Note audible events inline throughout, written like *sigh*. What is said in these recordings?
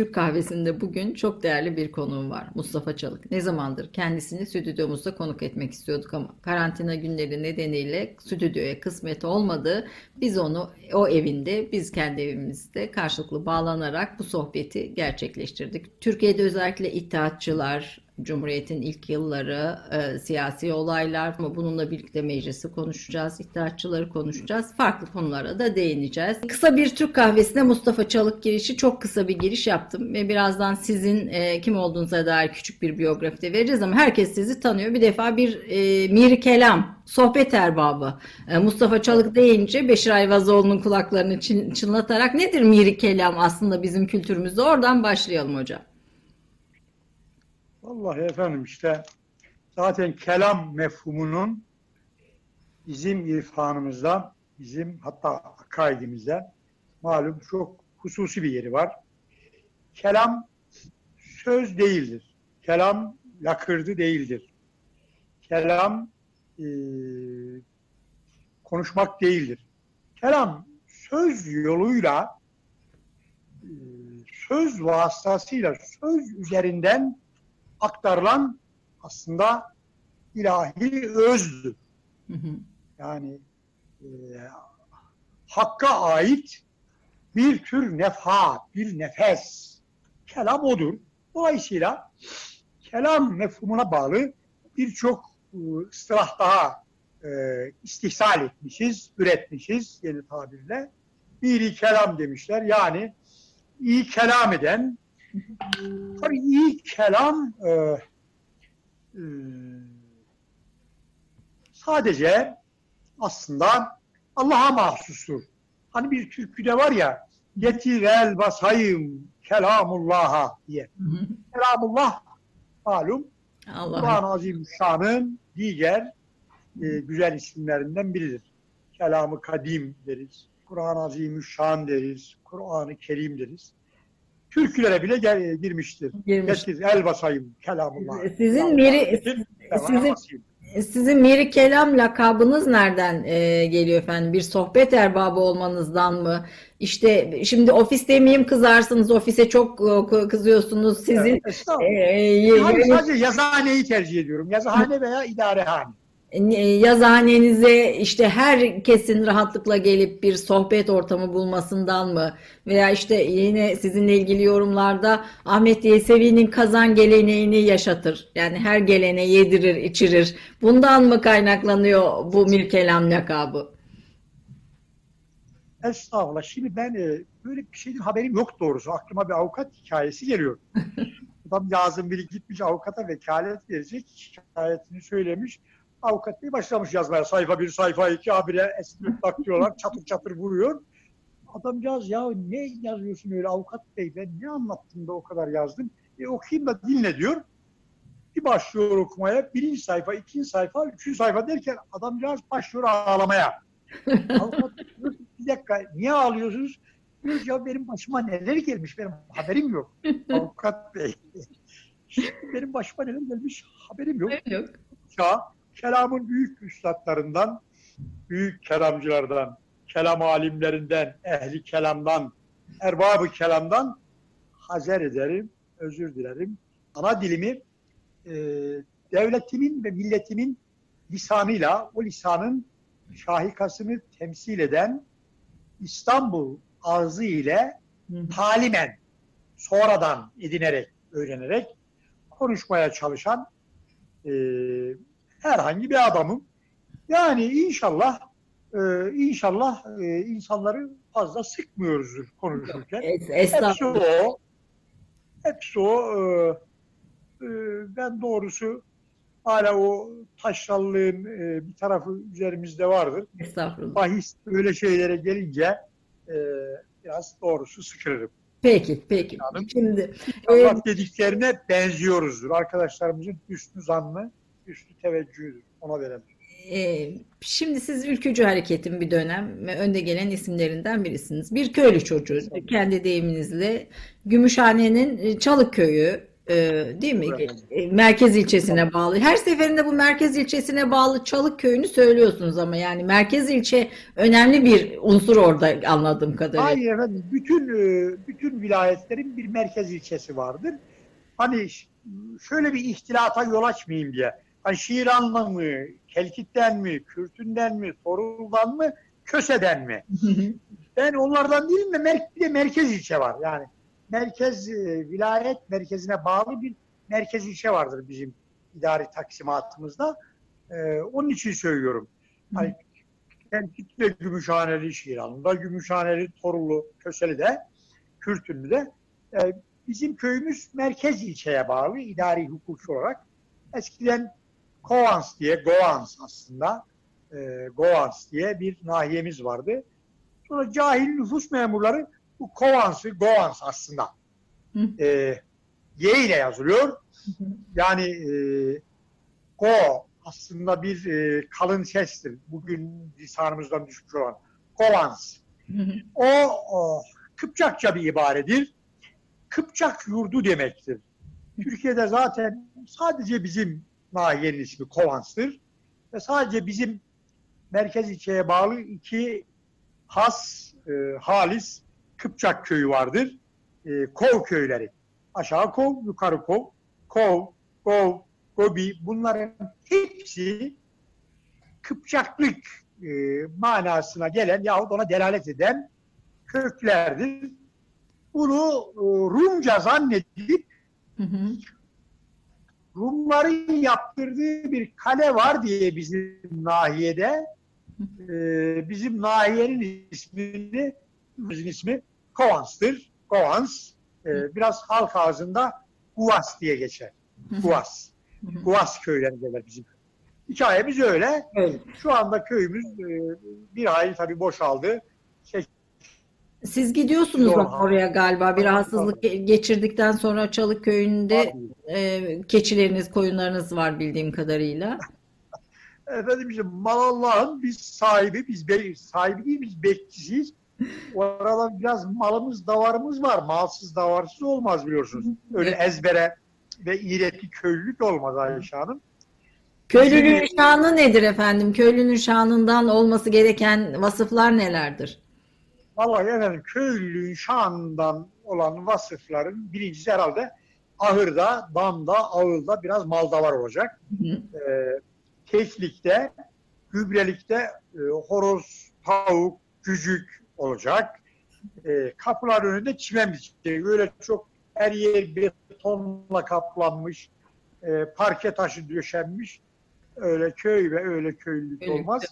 Türk kahvesinde bugün çok değerli bir konuğum var. Mustafa Çalık. Ne zamandır kendisini stüdyomuzda konuk etmek istiyorduk ama karantina günleri nedeniyle stüdyoya kısmet olmadı. Biz onu o evinde, biz kendi evimizde karşılıklı bağlanarak bu sohbeti gerçekleştirdik. Türkiye'de özellikle İttihatçılar, Cumhuriyet'in ilk yılları, e, siyasi olaylar ama bununla birlikte meclisi konuşacağız, iddiaçıları konuşacağız. Farklı konulara da değineceğiz. Kısa bir Türk kahvesine Mustafa Çalık girişi çok kısa bir giriş yaptım ve birazdan sizin e, kim olduğunuza dair küçük bir biyografi de vereceğiz ama herkes sizi tanıyor. Bir defa bir e, Miri Kelam, sohbet erbabı. E, Mustafa Çalık deyince Beşir Ayvazoğlu'nun kulaklarını çın, çınlatarak nedir Miri Kelam aslında bizim kültürümüzde? Oradan başlayalım hocam. Vallahi efendim işte zaten kelam mefhumunun bizim irfanımızda, bizim hatta akaidimizde malum çok hususi bir yeri var. Kelam söz değildir. Kelam lakırdı değildir. Kelam e, konuşmak değildir. Kelam söz yoluyla e, söz vasıtasıyla söz üzerinden aktarılan aslında ilahi özdür. Hı hı. Yani e, Hakk'a ait bir tür nefha, bir nefes. Kelam odur. Dolayısıyla kelam mefhumuna bağlı birçok e, ıstılah daha e, istihsal etmişiz, üretmişiz yeni tabirle. Biri kelam demişler. Yani iyi kelam eden, Tabii iyi kelam e, e, sadece aslında Allah'a mahsustur. Hani bir türküde var ya getir el basayım kelamullah'a diye. Kelamullah malum Kur'an-ı Azimüşşan'ın diğer e, güzel isimlerinden biridir. Kelamı kadim deriz. Kur'an-ı Azimüşşan deriz. Kur'an-ı Kerim deriz türkülere bile gel, girmiştir. Girmiş. el basayım kelamullah. Sizin miri sizin, sizin miri kelam lakabınız nereden e, geliyor efendim? Bir sohbet erbabı olmanızdan mı? İşte şimdi ofis demeyeyim kızarsınız. Ofise çok e, kızıyorsunuz. Sizin evet, e, e, sadece yazıhaneyi tercih ediyorum. Yazıhane veya idarehane yazıhanenize işte herkesin rahatlıkla gelip bir sohbet ortamı bulmasından mı veya işte yine sizinle ilgili yorumlarda Ahmet Yesevi'nin kazan geleneğini yaşatır. Yani her gelene yedirir, içirir. Bundan mı kaynaklanıyor bu Mirkelam lakabı? Estağfurullah. Şimdi ben e, böyle bir şeyin haberim yok doğrusu. Aklıma bir avukat hikayesi geliyor. *laughs* Adam yazın biri gitmiş avukata vekalet verecek. Şikayetini söylemiş avukat bey başlamış yazmaya. Sayfa bir, sayfa iki, habire esnif tak diyorlar. çatır çatır vuruyor. Adamcağız ya ne yazıyorsun öyle avukat bey ben ne anlattım da o kadar yazdım. E okuyayım da dinle diyor. Bir başlıyor okumaya. Birinci sayfa, ikinci sayfa, üçüncü sayfa derken adamcağız başlıyor ağlamaya. *laughs* avukat bir dakika niye ağlıyorsunuz? Diyor ya benim başıma neler gelmiş benim haberim yok. *laughs* avukat bey. *laughs* benim başıma neler gelmiş haberim yok. yok. Ya kelamın büyük üstadlarından, büyük kelamcılardan, kelam alimlerinden, ehli kelamdan, erbabı kelamdan hazer ederim, özür dilerim. Ana dilimi e, devletimin ve milletimin lisanıyla, o lisanın şahikasını temsil eden İstanbul ağzı ile talimen, sonradan edinerek, öğrenerek konuşmaya çalışan e, herhangi bir adamım. Yani inşallah e, inşallah e, insanları fazla sıkmıyoruzdur konuşurken. Hepsi o. Hepsi o. E, e, ben doğrusu hala o taşrallığın e, bir tarafı üzerimizde vardır. Estağfurullah. Bahis öyle şeylere gelince e, biraz doğrusu sıkılırım. Peki, peki. Canım. Şimdi Allah e, dediklerine benziyoruzdur. Arkadaşlarımızın üstü zannı üstü teveccühüdür. Ona verelim. Ee, şimdi siz Ülkücü Hareket'in bir dönem önde gelen isimlerinden birisiniz. Bir köylü çocuğu, kendi deyiminizle Gümüşhane'nin e, Çalık Köyü e, değil mi? E, merkez ilçesine bağlı. Her seferinde bu merkez ilçesine bağlı Çalık köyünü söylüyorsunuz ama yani merkez ilçe önemli bir unsur orada anladığım kadarıyla. Hayır efendim. Bütün e, bütün vilayetlerin bir merkez ilçesi vardır. Hani şöyle bir ihtilata yol açmayayım diye. Şiran'dan mı, Kelkit'ten mi, Kürtünden mi, Torul'dan mı, Köse'den mi? ben onlardan değilim de de merkez ilçe var. Yani merkez e, vilayet merkezine bağlı bir merkez ilçe vardır bizim idari taksimatımızda. E, onun için söylüyorum. Hani Kelkit'te Gümüşhaneli, Şiranlı'da Gümüşhaneli, Torulu, Köseli'de, Kürtünlü'de e, bizim köyümüz merkez ilçeye bağlı idari hukukçu olarak. Eskiden Kovans diye, Govans aslında, e, Govans diye bir nahiyemiz vardı. Sonra cahil nüfus memurları bu Kovans'ı, Govans aslında e, Y ile yazılıyor. Yani e, Go aslında bir e, kalın sestir. Bugün lisanımızdan düşmüş olan Kovans. O, o Kıpçakça bir ibaredir. Kıpçak yurdu demektir. Türkiye'de zaten sadece bizim nahiyenin ismi Kovans'tır. Ve sadece bizim merkez ilçeye bağlı iki has, e, halis Kıpçak köyü vardır. E, Kov köyleri. Aşağı Kov, yukarı Kov. Kov, Kov, Gobi bunların hepsi Kıpçaklık e, manasına gelen yahut ona delalet eden köklerdir. Bunu e, Rumca zannedip hı hı. Rumların yaptırdığı bir kale var diye bizim nahiyede e, bizim nahiyenin ismini bizim ismi Kovans'tır. Kovans. E, biraz halk ağzında Kuvas diye geçer. Kuvas. Kuvas köyleri bizim. Hikayemiz öyle. Evet. Şu anda köyümüz e, bir hayli tabii boşaldı. Siz gidiyorsunuz bak oraya galiba bir rahatsızlık geçirdikten sonra Çalık köyünde e, keçileriniz, koyunlarınız var bildiğim kadarıyla. *laughs* Efendim işte mal Allah'ın biz sahibi, biz be, sahibi değil biz bekçisiyiz. Orada biraz malımız, davarımız var. Malsız, davarsız olmaz biliyorsunuz. Öyle ezbere ve iğretli köylülük olmaz Ayşe Hanım. Köylünün şanı nedir efendim? Köylünün şanından olması gereken vasıflar nelerdir? Vallahi efendim köylülüğün şanından olan vasıfların birincisi herhalde ahırda, damda, ağılda biraz malda var olacak. Hı Ee, keklikte, gübrelikte e, horoz, tavuk, cücük olacak. E, kapılar önünde çimen biçecek. Öyle çok her yer betonla kaplanmış, e, parke taşı döşenmiş. Öyle köy ve öyle köylülük olmaz.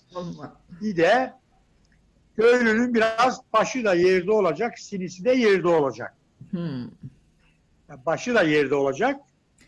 Bir de köylünün biraz başı da yerde olacak, sinisi de yerde olacak. Hmm. başı da yerde olacak,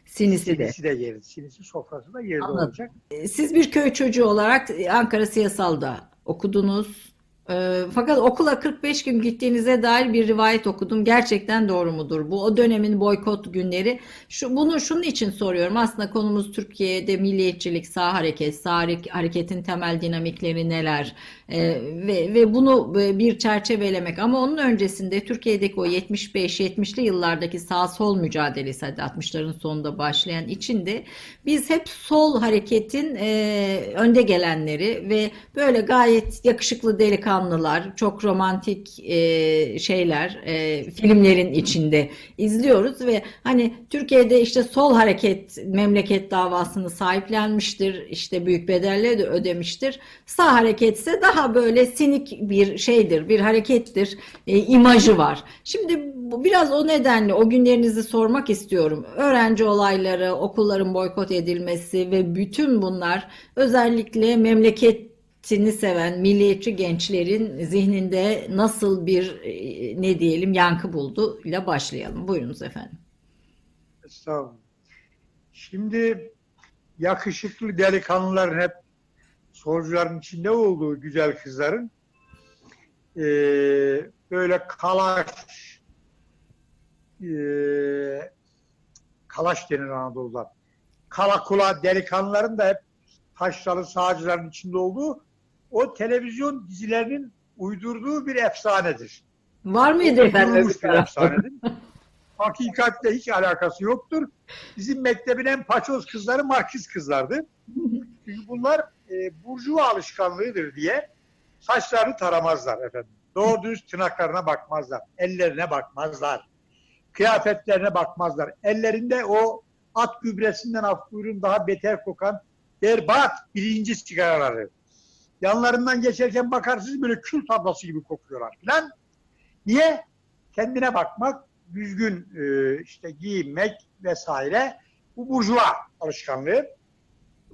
sinisi de. Sinisi de yerde, sinisi sofrası da yerde Anladım. olacak. Siz bir köy çocuğu olarak Ankara Siyasal'da okudunuz. Ee, fakat okula 45 gün gittiğinize dair bir rivayet okudum. Gerçekten doğru mudur? Bu o dönemin boykot günleri. Şu bunu şunun için soruyorum. Aslında konumuz Türkiye'de milliyetçilik, sağ hareket, sağ hareketin temel dinamikleri neler? Ee, ve ve bunu bir çerçevelemek. Ama onun öncesinde Türkiye'deki o 75-70'li yıllardaki sağ sol mücadelesi hadi 60'ların sonunda başlayan içinde biz hep sol hareketin e, önde gelenleri ve böyle gayet yakışıklı delikanlı delikanlılar, çok romantik e, şeyler e, filmlerin içinde izliyoruz ve hani Türkiye'de işte sol hareket memleket davasını sahiplenmiştir, işte büyük bedeller de ödemiştir. Sağ hareket daha böyle sinik bir şeydir, bir harekettir, e, imajı var. Şimdi biraz o nedenle o günlerinizi sormak istiyorum. Öğrenci olayları, okulların boykot edilmesi ve bütün bunlar özellikle memleket sini seven milliyetçi gençlerin zihninde nasıl bir e, ne diyelim yankı buldu ile başlayalım. Buyurunuz efendim. Sağ olun. Şimdi yakışıklı delikanlıların hep solcuların içinde olduğu güzel kızların e, böyle kalaş e, kalaş denir Anadolu'da. Kalakula delikanlıların da hep taşralı sağcıların içinde olduğu o televizyon dizilerinin uydurduğu bir efsanedir. Var mıydı efendim? bir efsanedir. hakikatle hiç alakası yoktur. Bizim mektebin en paçoz kızları Marksist kızlardı. Çünkü bunlar e, burjuva alışkanlığıdır diye saçlarını taramazlar efendim. Doğru düz tırnaklarına bakmazlar. Ellerine bakmazlar. Kıyafetlerine bakmazlar. Ellerinde o at gübresinden af buyurun daha beter kokan berbat birinci sigaraları. Yanlarından geçerken bakarsınız böyle kül tablası gibi kokuyorlar filan. Niye? Kendine bakmak, düzgün e, işte giyinmek vesaire. Bu burjuva alışkanlığı.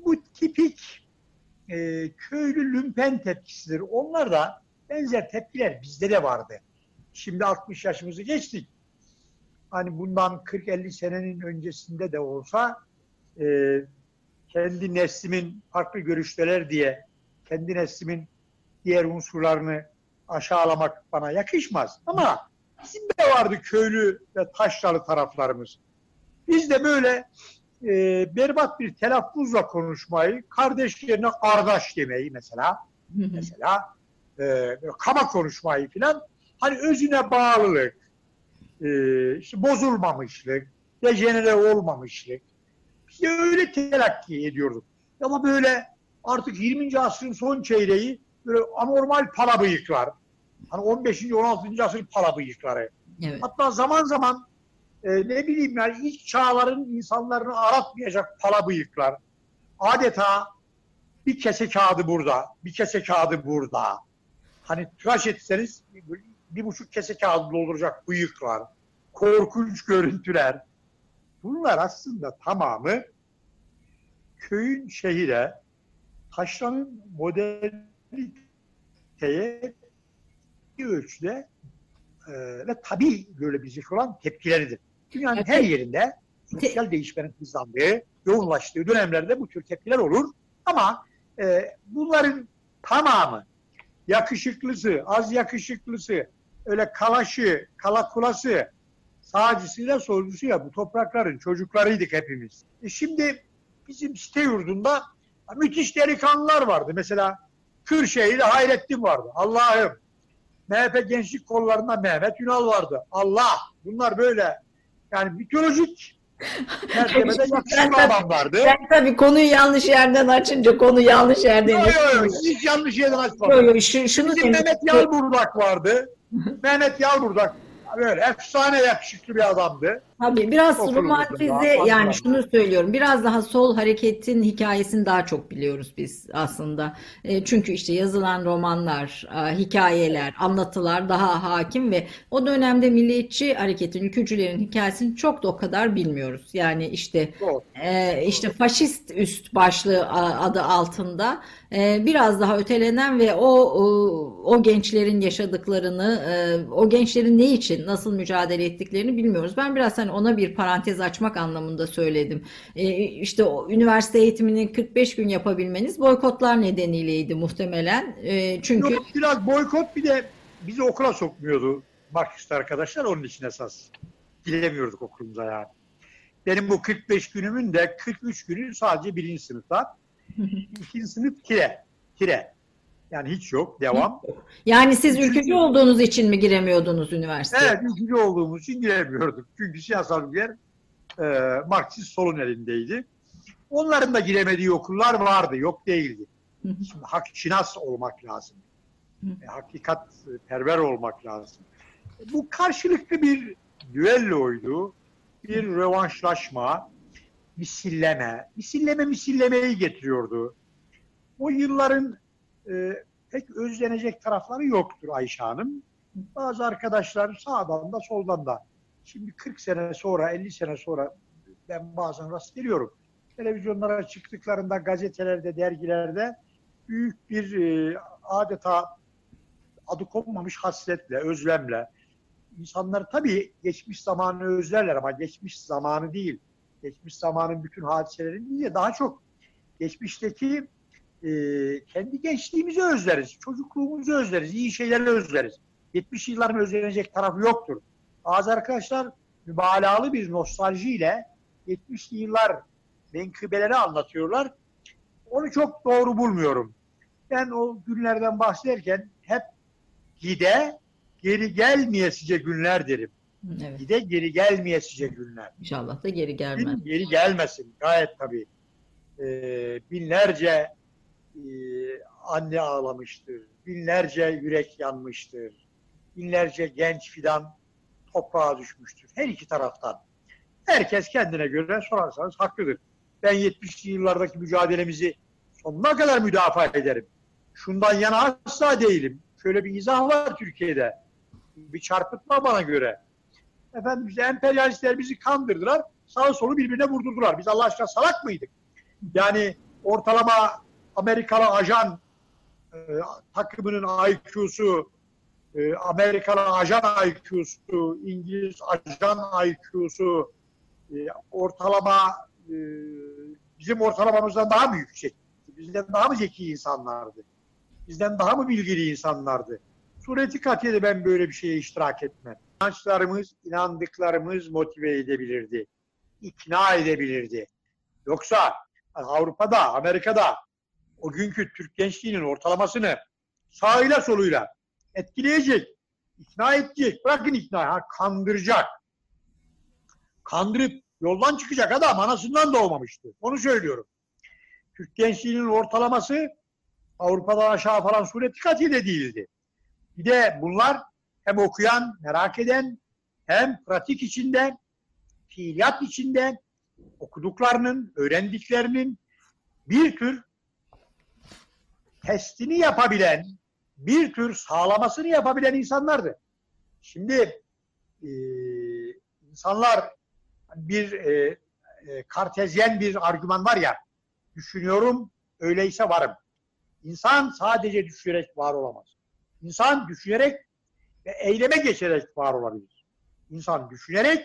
Bu tipik e, köylü lümpen tepkisidir. Onlar da benzer tepkiler bizde de vardı. Şimdi 60 yaşımızı geçtik. Hani bundan 40-50 senenin öncesinde de olsa e, kendi neslimin farklı görüşteler diye kendi neslimin diğer unsurlarını aşağılamak bana yakışmaz. Ama bizim de vardı köylü ve taşralı taraflarımız. Biz de böyle e, berbat bir telaffuzla konuşmayı, kardeş yerine kardeş demeyi mesela, mesela e, kaba konuşmayı filan, hani özüne bağlılık, e, işte bozulmamışlık, dejenere olmamışlık, işte öyle telakki ediyorduk. Ama böyle artık 20. asrın son çeyreği böyle anormal pala bıyıklar, hani 15. 16. asır pala bıyıkları. Evet. Hatta zaman zaman e, ne bileyim yani ilk çağların insanlarını aratmayacak pala bıyıklar. Adeta bir kese kağıdı burada, bir kese kağıdı burada. Hani tıraş etseniz bir, bir buçuk kese kağıdı dolduracak bıyıklar, korkunç görüntüler. Bunlar aslında tamamı köyün şehire, taşranın moderniteye bir ölçüde e, ve tabii görülebilecek olan tepkileridir. Dünyanın her yerinde sosyal değişmenin hızlandığı, yoğunlaştığı dönemlerde bu tür tepkiler olur. Ama e, bunların tamamı yakışıklısı, az yakışıklısı, öyle kalaşı, kalakulası, sağcısıyla solcusuyla bu toprakların çocuklarıydık hepimiz. E şimdi bizim site yurdunda müthiş delikanlılar vardı. Mesela Kırşehir'de Hayrettin vardı. Allah'ım. MHP gençlik kollarında Mehmet Ünal vardı. Allah. Bunlar böyle yani mitolojik *laughs* mertebede yakışıklı adamlardı. Ben tabii konuyu yanlış yerden açınca konu yanlış yerden Yok yok yok. Hiç yanlış yerden açmadım. Yo, yo, şu, şunu Bizim demek Mehmet Yalburdak vardı. Mehmet Yalburdak böyle efsane yakışıklı bir adamdı. Tabii biraz Okuruz romantize yani şunu söylüyorum biraz daha sol hareketin hikayesini daha çok biliyoruz biz aslında. E, çünkü işte yazılan romanlar, e, hikayeler, anlatılar daha hakim ve o dönemde milliyetçi hareketin, ülkücülerin hikayesini çok da o kadar bilmiyoruz. Yani işte Doğru. e, işte faşist üst başlığı adı altında e, biraz daha ötelenen ve o o, o gençlerin yaşadıklarını, e, o gençlerin ne için, nasıl mücadele ettiklerini bilmiyoruz. Ben biraz hani ona bir parantez açmak anlamında söyledim. E, işte o üniversite eğitimini 45 gün yapabilmeniz boykotlar nedeniyleydi muhtemelen. E, çünkü Yok, biraz boykot bir de bizi okula sokmuyordu Marksist arkadaşlar onun için esas. Giremiyorduk okulumuza yani. Benim bu 45 günümün de 43 günü sadece birinci sınıfta. İkinci sınıf kire. Kire. Yani hiç yok. Devam. *laughs* yani siz ülkücü olduğunuz için mi giremiyordunuz üniversiteye? Evet, ülkücü olduğumuz için giremiyorduk. Çünkü siyasal bilgiler e, Marksist solun elindeydi. Onların da giremediği okullar vardı, yok değildi. Şimdi hakşinas olmak lazım. E, hakikat perver olmak lazım. E, bu karşılıklı bir düelloydu. Bir rövanşlaşma, misilleme. Misilleme misillemeyi getiriyordu. O yılların e, pek özlenecek tarafları yoktur Ayşe Hanım. Bazı arkadaşlar sağdan da soldan da. Şimdi 40 sene sonra, 50 sene sonra ben bazen rast geliyorum. Televizyonlara çıktıklarında, gazetelerde, dergilerde büyük bir e, adeta adı konmamış hasretle, özlemle. İnsanlar tabii geçmiş zamanı özlerler ama geçmiş zamanı değil. Geçmiş zamanın bütün hadiselerini değil de daha çok geçmişteki e, kendi gençliğimizi özleriz, çocukluğumuzu özleriz, iyi şeyleri özleriz. 70 yılların özlenecek tarafı yoktur. Bazı arkadaşlar mübalağalı bir nostaljiyle 70'li yıllar menkıbeleri anlatıyorlar. Onu çok doğru bulmuyorum. Ben o günlerden bahsederken hep gide, geri gelmeyesice günler derim. Evet. Bir de geri gelmeyesice günler. İnşallah da geri gelmez. Geri gelmesin. Gayet tabii. Ee, binlerce anne ağlamıştır. Binlerce yürek yanmıştır. Binlerce genç fidan toprağa düşmüştür. Her iki taraftan. Herkes kendine göre sorarsanız haklıdır. Ben 70'li yıllardaki mücadelemizi sonuna kadar müdafaa ederim. Şundan yana asla değilim. Şöyle bir izah var Türkiye'de. Bir çarpıtma bana göre. Efendim işte emperyalistler bizi kandırdılar. Sağı solu birbirine vurdurdular. Biz Allah aşkına salak mıydık? Yani ortalama Amerikalı ajan e, takımının IQ'su, e, Amerikalı ajan IQ'su, İngiliz ajan IQ'su e, ortalama e, bizim ortalamamızdan daha mı yüksek? Bizden daha mı zeki insanlardı? Bizden daha mı bilgili insanlardı? Sureti katiyede ben böyle bir şeye iştirak etmem. İnançlarımız, inandıklarımız motive edebilirdi. ikna edebilirdi. Yoksa Avrupa'da, Amerika'da o günkü Türk gençliğinin ortalamasını sağıyla soluyla etkileyecek, ikna edecek, bırakın ikna, ha, kandıracak. Kandırıp yoldan çıkacak adam anasından doğmamıştı. Onu söylüyorum. Türk gençliğinin ortalaması Avrupa'dan aşağı falan sureti katide değildi. Bir de bunlar hem okuyan, merak eden, hem pratik içinde, fiiliyat içinde okuduklarının, öğrendiklerinin bir tür testini yapabilen, bir tür sağlamasını yapabilen insanlardı. Şimdi e, insanlar bir e, e, kartezyen bir argüman var ya, düşünüyorum öyleyse varım. İnsan sadece düşünerek var olamaz. İnsan düşünerek ve eyleme geçerek var olabilir. İnsan düşünerek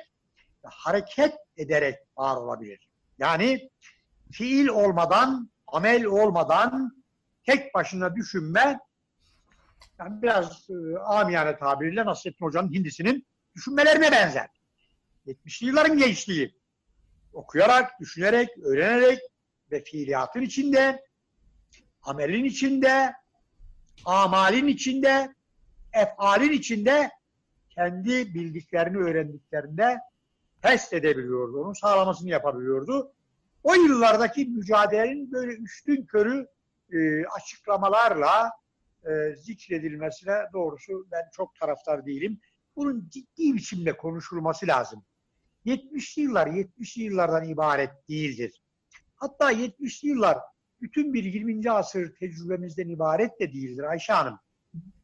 ve hareket ederek var olabilir. Yani fiil olmadan, amel olmadan tek başına düşünme yani biraz e, amiyane tabiriyle Nasrettin Hoca'nın Hindisi'nin düşünmelerine benzer. 70'li yılların gençliği okuyarak, düşünerek, öğrenerek ve fiiliyatın içinde, amelin içinde, amalin içinde, efalin içinde kendi bildiklerini öğrendiklerinde test edebiliyordu. Onun sağlamasını yapabiliyordu. O yıllardaki mücadelenin böyle üstün körü e, açıklamalarla e, zikredilmesine doğrusu ben çok taraftar değilim. Bunun ciddi biçimde konuşulması lazım. 70'li yıllar 70'li yıllardan ibaret değildir. Hatta 70'li yıllar bütün bir 20. asır tecrübemizden ibaret de değildir Ayşe Hanım.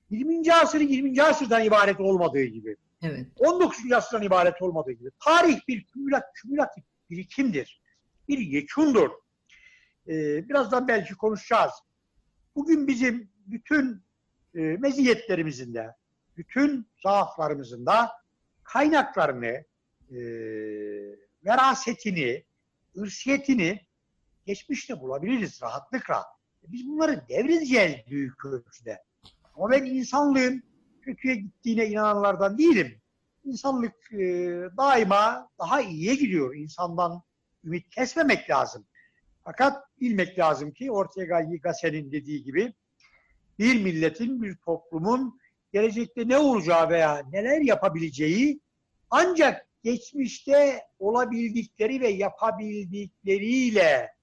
20. asır 20. asırdan ibaret olmadığı gibi. Evet. 19. asırdan ibaret olmadığı gibi. Tarih bir kümülat, kümülatif birikimdir. Bir yekûndur. Ee, birazdan belki konuşacağız. Bugün bizim bütün e, meziyetlerimizin de, bütün zaaflarımızın da kaynaklarını, e, verasetini, ırsiyetini geçmişte bulabiliriz rahatlıkla. Biz bunları devredeceğiz büyük ölçüde. Ama ben insanlığın kötüye gittiğine inananlardan değilim. İnsanlık e, daima daha iyiye gidiyor. İnsandan ümit kesmemek lazım. Fakat bilmek lazım ki Ortega y Gasset'in dediği gibi bir milletin, bir toplumun gelecekte ne olacağı veya neler yapabileceği ancak geçmişte olabildikleri ve yapabildikleriyle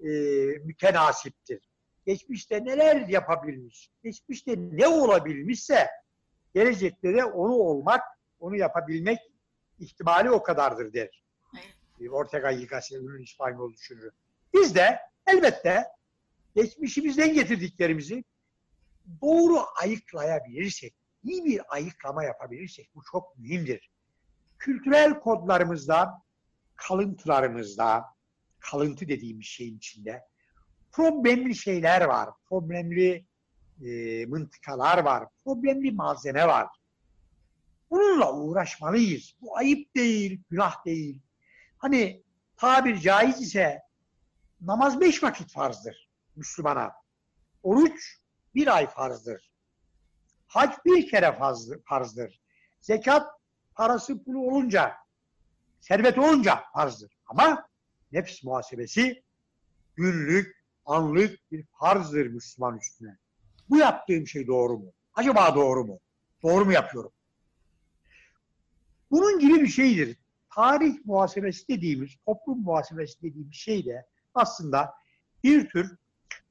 e, mütenasiptir. Geçmişte neler yapabilmiş, geçmişte ne olabilmişse gelecekte de onu olmak, onu yapabilmek ihtimali o kadardır der. Ortega y Gasset'in İspanyol düşünürü. Biz de elbette geçmişimizden getirdiklerimizi doğru ayıklayabilirsek, iyi bir ayıklama yapabilirsek bu çok mühimdir. Kültürel kodlarımızda, kalıntılarımızda, kalıntı dediğimiz şeyin içinde problemli şeyler var, problemli e, mıntıkalar var, problemli malzeme var. Bununla uğraşmalıyız. Bu ayıp değil, günah değil. Hani tabir caiz ise namaz beş vakit farzdır Müslümana. Oruç bir ay farzdır. Hac bir kere farzdır. Zekat parası pulu olunca, servet olunca farzdır. Ama nefs muhasebesi günlük, anlık bir farzdır Müslüman üstüne. Bu yaptığım şey doğru mu? Acaba doğru mu? Doğru mu yapıyorum? Bunun gibi bir şeydir. Tarih muhasebesi dediğimiz, toplum muhasebesi dediğimiz şey de aslında bir tür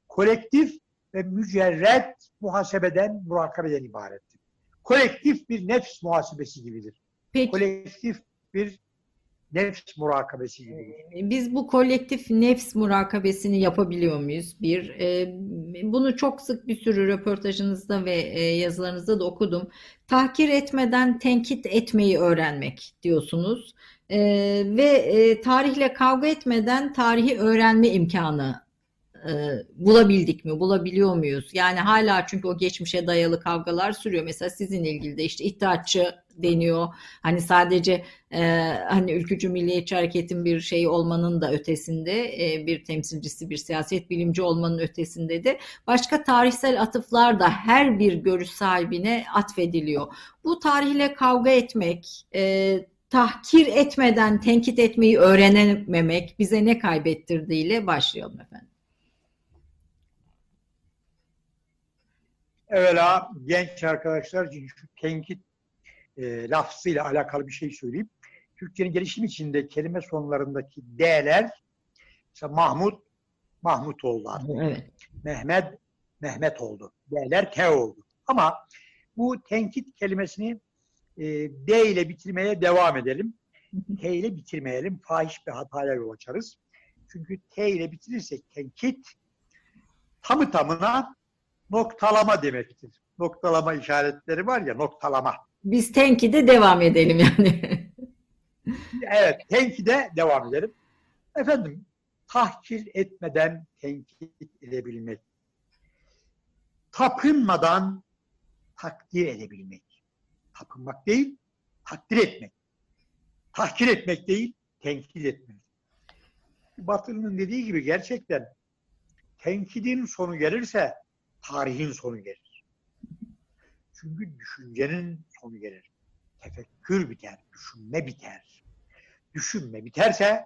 kolektif ve mücerret muhasebeden, murakabeden ibarettir. Kolektif bir nefs muhasebesi gibidir. Peki Kolektif bir nefs murakabesi gibidir. biz bu kolektif nefs murakabesini yapabiliyor muyuz? Bir, e, bunu çok sık bir sürü röportajınızda ve e, yazılarınızda da okudum. Tahkir etmeden tenkit etmeyi öğrenmek diyorsunuz. E, ve e, tarihle kavga etmeden tarihi öğrenme imkanı e, bulabildik mi? Bulabiliyor muyuz? Yani hala çünkü o geçmişe dayalı kavgalar sürüyor. Mesela sizin ilgili de işte İttihatçı deniyor. Hani sadece e, hani ülkücü milliyetçi hareketin bir şey olmanın da ötesinde e, bir temsilcisi, bir siyaset bilimci olmanın ötesinde de başka tarihsel atıflar da her bir görüş sahibine atfediliyor. Bu tarihle kavga etmek, e, tahkir etmeden tenkit etmeyi öğrenememek bize ne kaybettirdiğiyle başlayalım efendim. Evvela genç arkadaşlar için şu tenkit e, lafzıyla alakalı bir şey söyleyeyim. Türkçenin gelişim içinde kelime sonlarındaki D'ler mesela Mahmut, Mahmut oldu artık. Evet. Mehmet, Mehmet oldu. D'ler T oldu. Ama bu tenkit kelimesini e, D ile bitirmeye devam edelim. T ile bitirmeyelim. Fahiş bir hataya yol açarız. Çünkü T ile bitirirsek tenkit tamı tamına noktalama demektir. Noktalama işaretleri var ya noktalama. Biz tenkide devam edelim yani. *laughs* Evet, tenkide devam edelim. Efendim, tahkir etmeden tenkit edebilmek. Tapınmadan takdir edebilmek. Tapınmak değil, takdir etmek. Tahkir etmek değil, tenkit etmek. Batılı'nın dediği gibi gerçekten tenkidin sonu gelirse tarihin sonu gelir. Çünkü düşüncenin sonu gelir. Tefekkür biter, düşünme biter. Düşünme biterse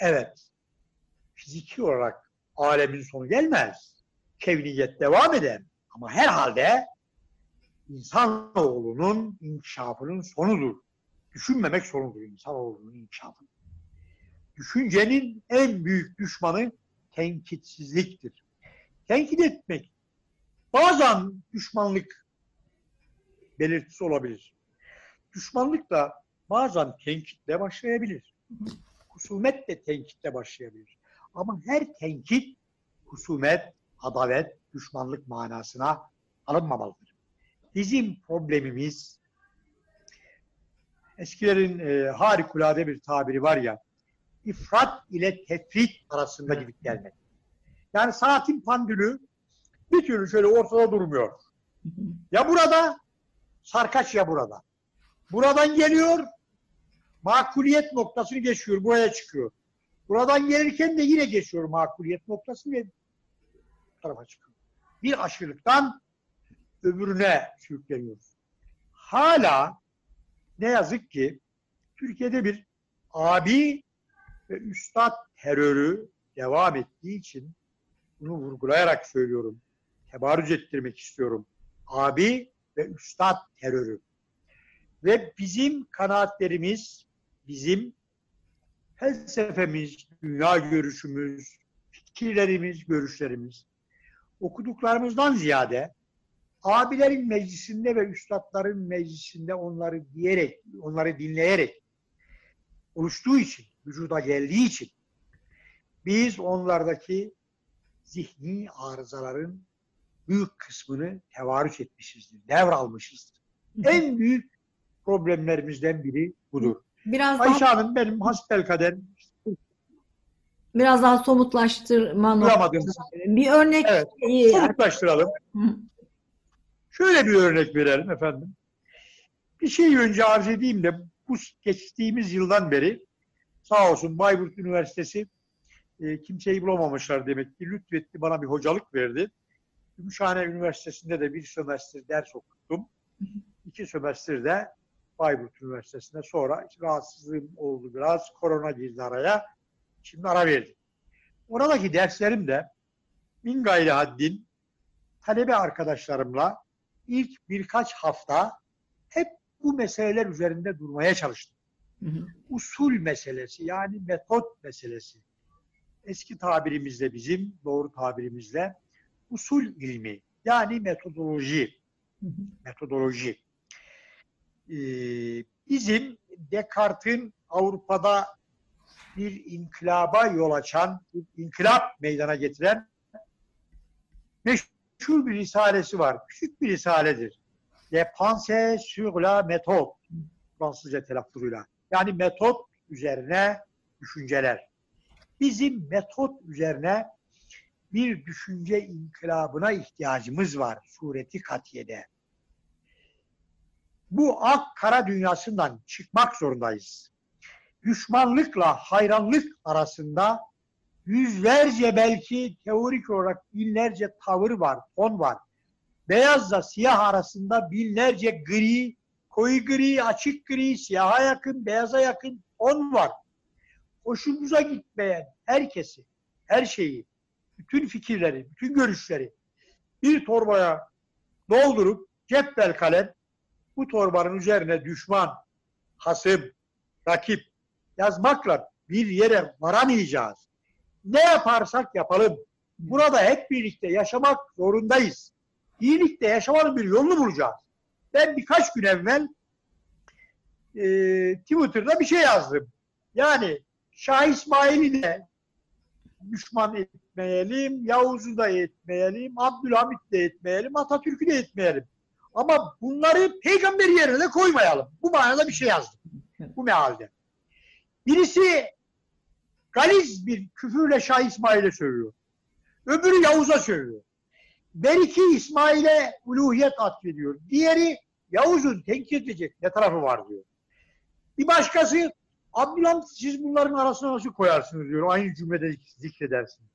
evet fiziki olarak alemin sonu gelmez. Kevniyet devam eder. Ama herhalde insanoğlunun inkişafının sonudur. Düşünmemek sonudur insanoğlunun inkişafının. Düşüncenin en büyük düşmanı tenkitsizliktir. Tenkit etmek bazen düşmanlık belirtisi olabilir. Düşmanlık da bazen tenkitle başlayabilir. Husumet de tenkitle başlayabilir. Ama her tenkit husumet, adalet, düşmanlık manasına alınmamalıdır. Bizim problemimiz eskilerin e, harikulade bir tabiri var ya ifrat ile tefrit arasında gidip gelmek. Yani saatin pandülü bir türlü şöyle ortada durmuyor. Ya burada sarkaç ya burada. Buradan geliyor makuliyet noktasını geçiyor. Buraya çıkıyor. Buradan gelirken de yine geçiyor makuliyet noktasını ve tarafa çıkıyor. Bir aşırılıktan öbürüne sürükleniyoruz. Hala ne yazık ki Türkiye'de bir abi ve üstad terörü devam ettiği için bunu vurgulayarak söylüyorum. Tebarüz ettirmek istiyorum. Abi ve üstad terörü. Ve bizim kanaatlerimiz, bizim felsefemiz, dünya görüşümüz, fikirlerimiz, görüşlerimiz okuduklarımızdan ziyade abilerin meclisinde ve üstadların meclisinde onları diyerek, onları dinleyerek oluştuğu için, vücuda geldiği için biz onlardaki zihni arızaların büyük kısmını tevarüs etmişizdir, devralmışızdır. En büyük problemlerimizden biri budur. Biraz Ayşe daha Hanım benim hasbelkader biraz daha somutlaştırma. Bir örnek Evet. Somutlaştıralım. Hı. Şöyle bir örnek verelim efendim. Bir şey önce arz edeyim de bu geçtiğimiz yıldan beri sağ olsun Bayburt Üniversitesi e, kimseyi bulamamışlar demek ki lütfetti bana bir hocalık verdi. Gümüşhane Üniversitesi'nde de bir sömestr ders okuttum. İki sömestr de Bayburt Üniversitesi'nde sonra rahatsızlığım oldu biraz. Korona girdi araya. Şimdi ara verdim. Oradaki derslerim de min gayri haddin talebe arkadaşlarımla ilk birkaç hafta hep bu meseleler üzerinde durmaya çalıştım. Hı hı. Usul meselesi yani metot meselesi. Eski tabirimizle bizim doğru tabirimizle usul ilmi yani metodoloji Hı hı. metodoloji. Ee, bizim Descartes'in Avrupa'da bir inkılaba yol açan, bir inkılap meydana getiren meşhur bir risalesi var. Küçük bir risaledir. De Pensées sur la méthode Fransızca telaffuzuyla. Yani metot üzerine düşünceler. Bizim metot üzerine bir düşünce inkılabına ihtiyacımız var sureti katiyede. Bu ak kara dünyasından çıkmak zorundayız. Düşmanlıkla hayranlık arasında yüzlerce belki teorik olarak binlerce tavır var, ton var. Beyazla siyah arasında binlerce gri, koyu gri, açık gri, siyaha yakın, beyaza yakın ton var. Hoşumuza gitmeyen herkesi, her şeyi, bütün fikirleri, bütün görüşleri bir torbaya doldurup cetvel kalem bu torbanın üzerine düşman, hasım, rakip yazmakla bir yere varamayacağız. Ne yaparsak yapalım. Burada hep birlikte yaşamak zorundayız. Birlikte yaşamanın bir yolunu bulacağız. Ben birkaç gün evvel e, Twitter'da bir şey yazdım. Yani Şah İsmail'i de düşman etmeyelim, Yavuz'u da etmeyelim, Abdülhamit de etmeyelim, Atatürk'ü de etmeyelim. Ama bunları peygamber yerine koymayalım. Bu manada bir şey yazdım. Bu mealde. Birisi galiz bir küfürle Şah İsmail'e söylüyor. Öbürü Yavuz'a söylüyor. Beriki İsmail'e uluhiyet atfediyor. Diğeri Yavuz'un tenkit edecek ne tarafı var diyor. Bir başkası Abdülhamit siz bunların arasına nasıl koyarsınız diyor. Aynı cümlede zikredersiniz.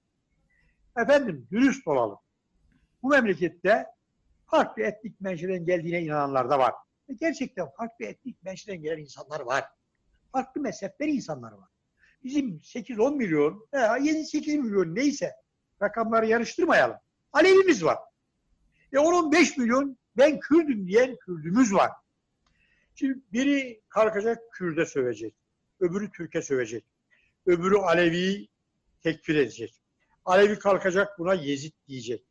Efendim dürüst olalım. Bu memlekette farklı etnik menşeden geldiğine inananlar da var. Ve gerçekten farklı etnik menşeden gelen insanlar var. Farklı mezhepler insanlar var. Bizim 8-10 milyon veya 7-8 milyon neyse rakamları yarıştırmayalım. Alevimiz var. E 10-15 milyon ben Kürdüm diyen Kürdümüz var. Şimdi biri kalkacak Kürde sövecek. Öbürü Türk'e sövecek. Öbürü Alevi'yi tekfir edecek. Alevi kalkacak buna Yezid diyecek.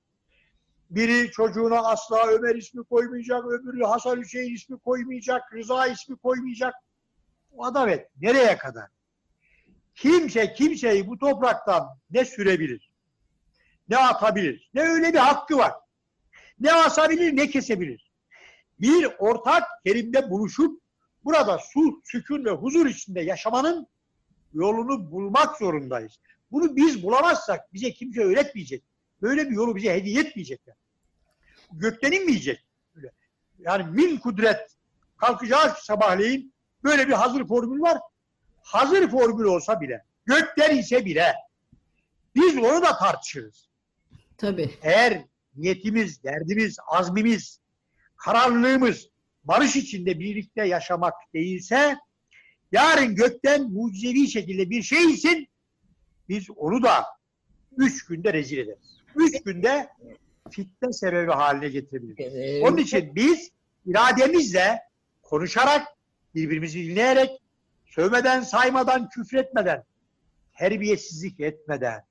Biri çocuğuna asla Ömer ismi koymayacak, öbürü Hasan Hüseyin ismi koymayacak, Rıza ismi koymayacak. O adalet nereye kadar? Kimse kimseyi bu topraktan ne sürebilir, ne atabilir, ne öyle bir hakkı var. Ne asabilir, ne kesebilir. Bir ortak kelimde buluşup burada sulh, sükun ve huzur içinde yaşamanın yolunu bulmak zorundayız. Bunu biz bulamazsak bize kimse öğretmeyecek. Böyle bir yolu bize hediye etmeyecekler. Gökten inmeyecek. Yani min kudret kalkacağız sabahleyin böyle bir hazır formül var. Hazır formül olsa bile, gökten ise bile biz onu da tartışırız. Tabii. Eğer niyetimiz, derdimiz, azmimiz, kararlılığımız barış içinde birlikte yaşamak değilse yarın gökten mucizevi şekilde bir şey için biz onu da üç günde rezil ederiz. Üç günde fitne sebebi haline getirebiliriz. Onun için biz irademizle konuşarak, birbirimizi dinleyerek, sövmeden, saymadan, küfretmeden, terbiyesizlik etmeden,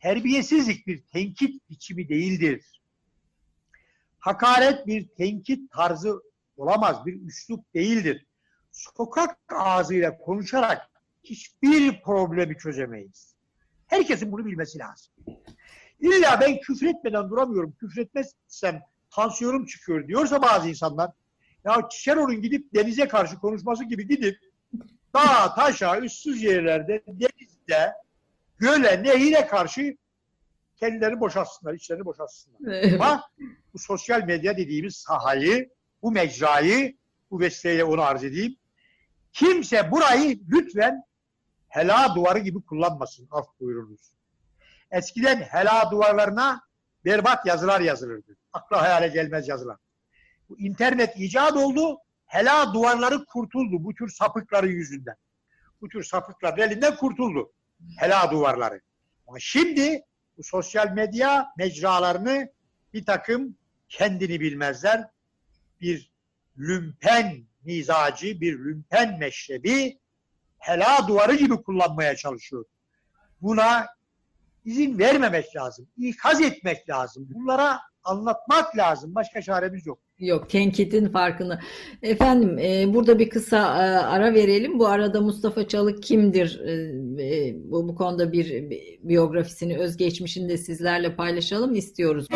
terbiyesizlik bir tenkit biçimi değildir. Hakaret bir tenkit tarzı olamaz, bir üslup değildir. Sokak ağzıyla konuşarak hiçbir problemi çözemeyiz. Herkesin bunu bilmesi lazım. İlla ben küfretmeden duramıyorum, küfretmezsem tansiyonum çıkıyor diyorsa bazı insanlar, ya Şenol'un gidip denize karşı konuşması gibi gidip dağ, taşa, üstsüz yerlerde, denizde, göle, nehire karşı kendilerini boşaltsınlar, içlerini boşaltsınlar. Ama bu sosyal medya dediğimiz sahayı, bu mecrayı, bu vesileyle onu arz edeyim. Kimse burayı lütfen hela duvarı gibi kullanmasın. Af buyurunuz. Eskiden hela duvarlarına berbat yazılar yazılırdı. Akla hayale gelmez yazılar. Bu internet icat oldu. Hela duvarları kurtuldu bu tür sapıkları yüzünden. Bu tür sapıkların elinden kurtuldu. Hela duvarları. Ama şimdi bu sosyal medya mecralarını bir takım kendini bilmezler bir lümpen mizacı, bir lümpen meşrebi hela duvarı gibi kullanmaya çalışıyor. Buna izin vermemek lazım. ikaz etmek lazım. Bunlara anlatmak lazım. Başka çaremiz yok. Yok, tenkitin farkını. Efendim, e, burada bir kısa e, ara verelim. Bu arada Mustafa Çalık kimdir? E, e, bu, bu konuda bir, biyografisini, özgeçmişini de sizlerle paylaşalım istiyoruz.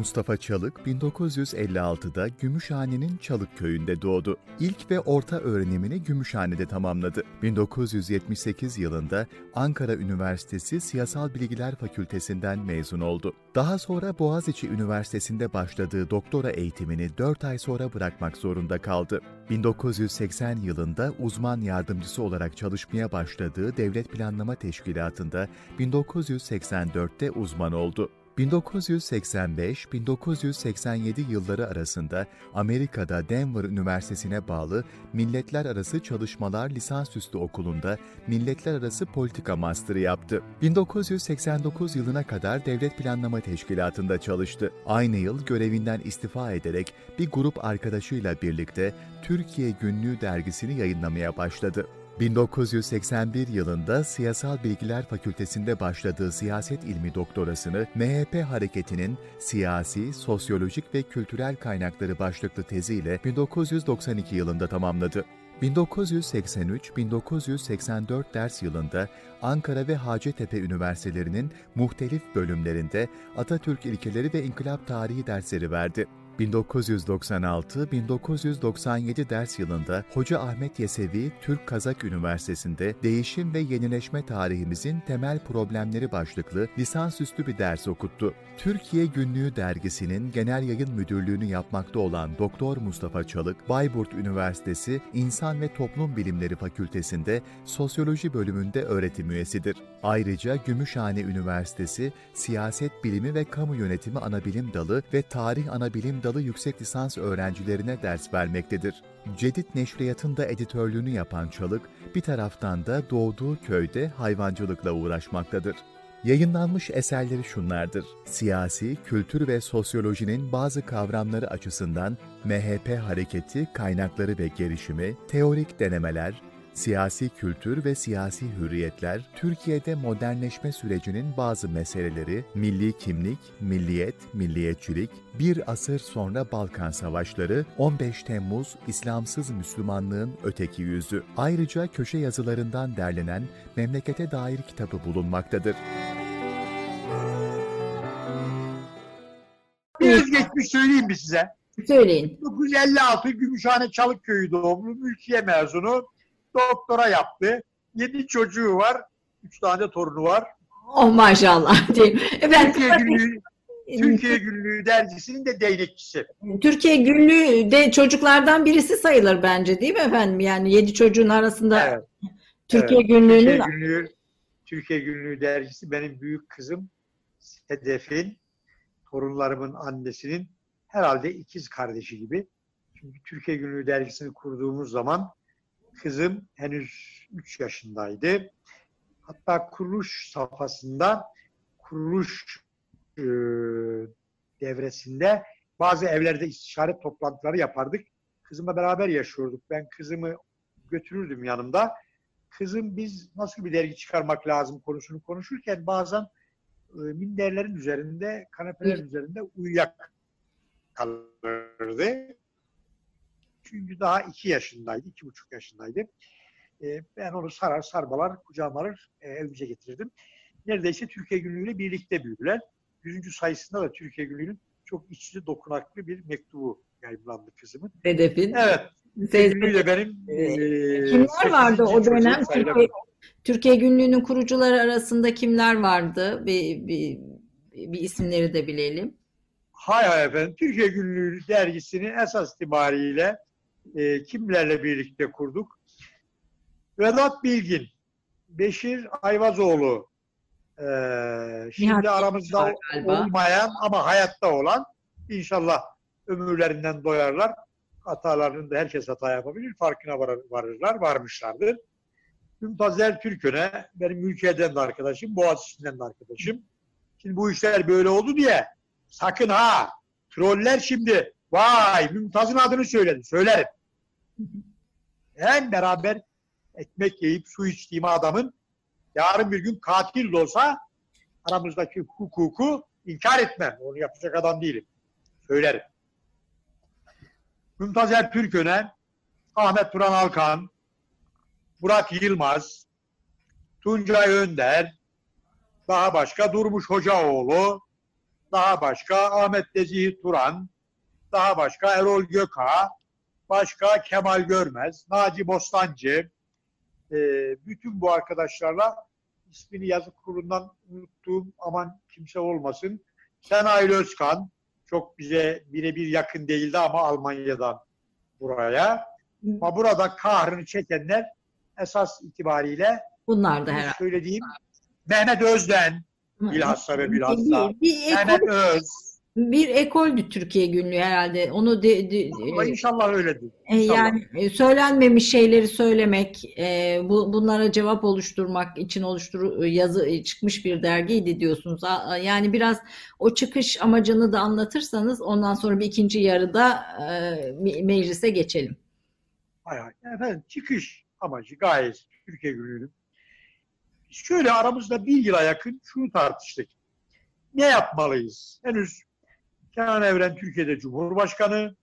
Mustafa Çalık 1956'da Gümüşhane'nin Çalık köyünde doğdu. İlk ve orta öğrenimini Gümüşhane'de tamamladı. 1978 yılında Ankara Üniversitesi Siyasal Bilgiler Fakültesinden mezun oldu. Daha sonra Boğaziçi Üniversitesi'nde başladığı doktora eğitimini 4 ay sonra bırakmak zorunda kaldı. 1980 yılında uzman yardımcısı olarak çalışmaya başladığı Devlet Planlama Teşkilatı'nda 1984'te uzman oldu. 1985-1987 yılları arasında Amerika'da Denver Üniversitesi'ne bağlı Milletler Arası Çalışmalar Lisansüstü Okulu'nda Milletler Arası Politika Master'ı yaptı. 1989 yılına kadar Devlet Planlama Teşkilatı'nda çalıştı. Aynı yıl görevinden istifa ederek bir grup arkadaşıyla birlikte Türkiye Günlüğü dergisini yayınlamaya başladı. 1981 yılında Siyasal Bilgiler Fakültesi'nde başladığı siyaset ilmi doktorasını MHP hareketinin siyasi, sosyolojik ve kültürel kaynakları başlıklı teziyle 1992 yılında tamamladı. 1983-1984 ders yılında Ankara ve Hacettepe Üniversitelerinin muhtelif bölümlerinde Atatürk ilkeleri ve inkılap tarihi dersleri verdi. 1996-1997 ders yılında Hoca Ahmet Yesevi Türk Kazak Üniversitesi'nde Değişim ve Yenileşme Tarihimizin Temel Problemleri başlıklı lisansüstü bir ders okuttu. Türkiye Günlüğü dergisinin genel yayın müdürlüğünü yapmakta olan Doktor Mustafa Çalık, Bayburt Üniversitesi İnsan ve Toplum Bilimleri Fakültesi'nde Sosyoloji bölümünde öğretim üyesidir. Ayrıca Gümüşhane Üniversitesi Siyaset Bilimi ve Kamu Yönetimi Anabilim Dalı ve Tarih Anabilim Dalı yüksek lisans öğrencilerine ders vermektedir. Cedid Neşriyatı'nda editörlüğünü yapan Çalık, bir taraftan da doğduğu köyde hayvancılıkla uğraşmaktadır. Yayınlanmış eserleri şunlardır. Siyasi, kültür ve sosyolojinin bazı kavramları açısından MHP hareketi, kaynakları ve gelişimi, teorik denemeler, siyasi kültür ve siyasi hürriyetler, Türkiye'de modernleşme sürecinin bazı meseleleri, milli kimlik, milliyet, milliyetçilik, bir asır sonra Balkan Savaşları, 15 Temmuz, İslamsız Müslümanlığın öteki yüzü. Ayrıca köşe yazılarından derlenen memlekete dair kitabı bulunmaktadır. Biraz geçmiş söyleyeyim mi size? Söyleyin. 1956 Gümüşhane Çalıkköy'ü doğumlu, mülkiye mezunu, doktora yaptı. Yedi çocuğu var, üç tane torunu var. Oh maşallah *laughs* diyeyim. Efendim, Türkiye Günlüğü, Türkiye Günlüğü dergisinin de değnekçisi. Türkiye Günlüğü de çocuklardan birisi sayılır bence değil mi efendim? Yani yedi çocuğun arasında Evet. Türkiye evet. Günlüğü'nün Türkiye Günlüğü, Türkiye Günlüğü dergisi benim büyük kızım Sedef'in, torunlarımın annesinin herhalde ikiz kardeşi gibi. Çünkü Türkiye Günlüğü dergisini kurduğumuz zaman kızım henüz 3 yaşındaydı. Hatta kuruluş safhasında kuruluş e, devresinde bazı evlerde istişare toplantıları yapardık. Kızımla beraber yaşıyorduk. Ben kızımı götürürdüm yanımda. Kızım biz nasıl bir dergi çıkarmak lazım konusunu konuşurken bazen e, minderlerin üzerinde, kanepelerin üzerinde uyuyak kalırdı. Çünkü daha iki yaşındaydı, iki buçuk yaşındaydı. E, ben onu sarar sarbalar, kucağıma alır, e, evimize getirirdim. Neredeyse Türkiye Günlüğü'yle birlikte büyüdüler. Yüzüncü sayısında da Türkiye Günlüğü'nün çok içli dokunaklı bir mektubu yayınlandı kızımın. Sedef'in. Evet, de benim Ee, e, Kimler vardı o dönem? Türkiye, Türkiye Günlüğü'nün kurucuları arasında kimler vardı? Bir, bir, bir isimleri de bilelim. Hay hay efendim. Türkiye Günlüğü dergisini esas itibariyle e, kimlerle birlikte kurduk? Vedat Bilgin, Beşir Ayvazoğlu, e, şimdi Nihat aramızda olmayan ama hayatta olan inşallah ömürlerinden doyarlar. Hatalarını da herkes hata yapabilir. Farkına var- varırlar, varmışlardır. Mümtazer Türköne, benim ülkeden de arkadaşım, Boğaziçi'nden de arkadaşım. Şimdi bu işler böyle oldu diye sakın ha troller şimdi vay Mümtaz'ın adını söyledi. Söylerim. Hem beraber ekmek yiyip su içtiğim adamın yarın bir gün katil olsa aramızdaki hukuku inkar etmem. Onu yapacak adam değilim. Söylerim. Mümtaz Ertürk'üne Ahmet Turan Alkan, Burak Yılmaz, Tuncay Önder, daha başka Durmuş Hocaoğlu, daha başka Ahmet Nezih Turan, daha başka Erol Göka, başka Kemal Görmez, Naci Bostancı, e, bütün bu arkadaşlarla ismini yazık kurulundan unuttuğum aman kimse olmasın. Senayil Özkan, çok bize birebir yakın değildi ama Almanya'dan buraya. Ama burada kahrını çekenler esas itibariyle Bunlar da herhalde. söylediğim Mehmet Özden bilhassa ve bilhassa. Mehmet Öz. Bir ekoldü Türkiye günlüğü herhalde. Onu de, de- Ama inşallah öyledir. e, İnşallah. yani e, söylenmemiş şeyleri söylemek, e, bu, bunlara cevap oluşturmak için oluştur yazı e, çıkmış bir dergiydi diyorsunuz. Yani biraz o çıkış amacını da anlatırsanız ondan sonra bir ikinci yarıda e, me- meclise geçelim. Hay hay. Efendim çıkış amacı gayet Türkiye Günlüğü'nün. Şöyle aramızda bir yıla yakın şunu tartıştık. Ne yapmalıyız? Henüz Kenan Evren Türkiye'de Cumhurbaşkanı.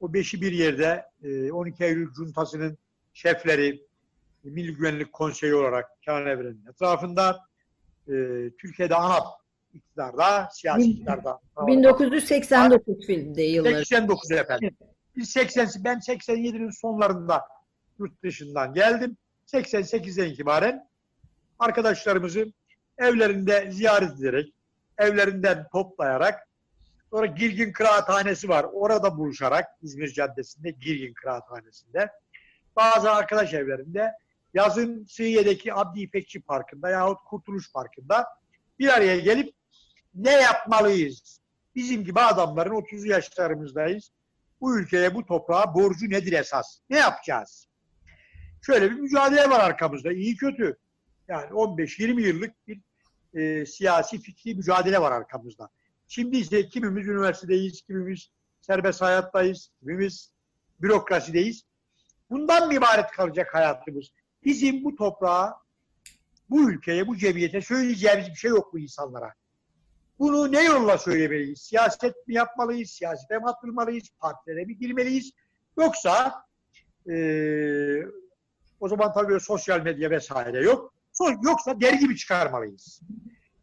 O beşi bir yerde e, 12 Eylül Cuntası'nın şefleri Milli Güvenlik Konseyi olarak Kenan Evren'in etrafında e, Türkiye'de ANAP iktidarda, siyasi iktidarda. 1989 filmde yılları. 89 efendim. Biz 80, ben 87'nin sonlarında yurt dışından geldim. 88'den itibaren arkadaşlarımızı evlerinde ziyaret ederek, evlerinden toplayarak, sonra Girgin Kıraathanesi var. Orada buluşarak İzmir Caddesi'nde Girgin Kıraathanesi'nde bazı arkadaş evlerinde yazın Sığıye'deki Abdi İpekçi Parkı'nda yahut Kurtuluş Parkı'nda bir araya gelip ne yapmalıyız? Bizim gibi adamların 30 yaşlarımızdayız bu ülkeye, bu toprağa borcu nedir esas? Ne yapacağız? Şöyle bir mücadele var arkamızda. iyi kötü. Yani 15-20 yıllık bir e, siyasi fikri mücadele var arkamızda. Şimdi ise kimimiz üniversitedeyiz, kimimiz serbest hayattayız, kimimiz bürokrasideyiz. Bundan mı ibaret kalacak hayatımız? Bizim bu toprağa, bu ülkeye, bu cemiyete söyleyeceğimiz bir şey yok bu insanlara. Bunu ne yolla söylemeliyiz? Siyaset mi yapmalıyız? Siyasete mi atılmalıyız? Partilere mi girmeliyiz? Yoksa eee, o zaman tabii sosyal medya vesaire yok. Yoksa dergi mi çıkarmalıyız?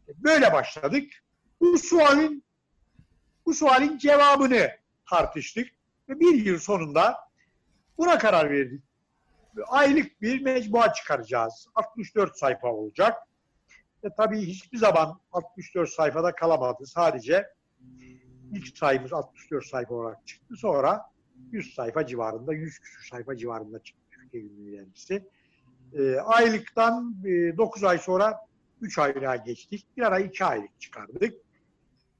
Böyle başladık. Bu sualin bu sualin cevabını tartıştık ve bir yıl sonunda buna karar verdik. Aylık bir mecmua çıkaracağız. 64 sayfa olacak. E, tabii hiçbir zaman 64 sayfada kalamadı. Sadece ilk sayımız 64 sayfa olarak çıktı. Sonra 100 sayfa civarında, 100 küsur sayfa civarında çıktı Türkiye Günlüğü Dergisi. E, aylıktan e, 9 ay sonra 3 aylığa geçtik. Bir ara 2 aylık çıkardık.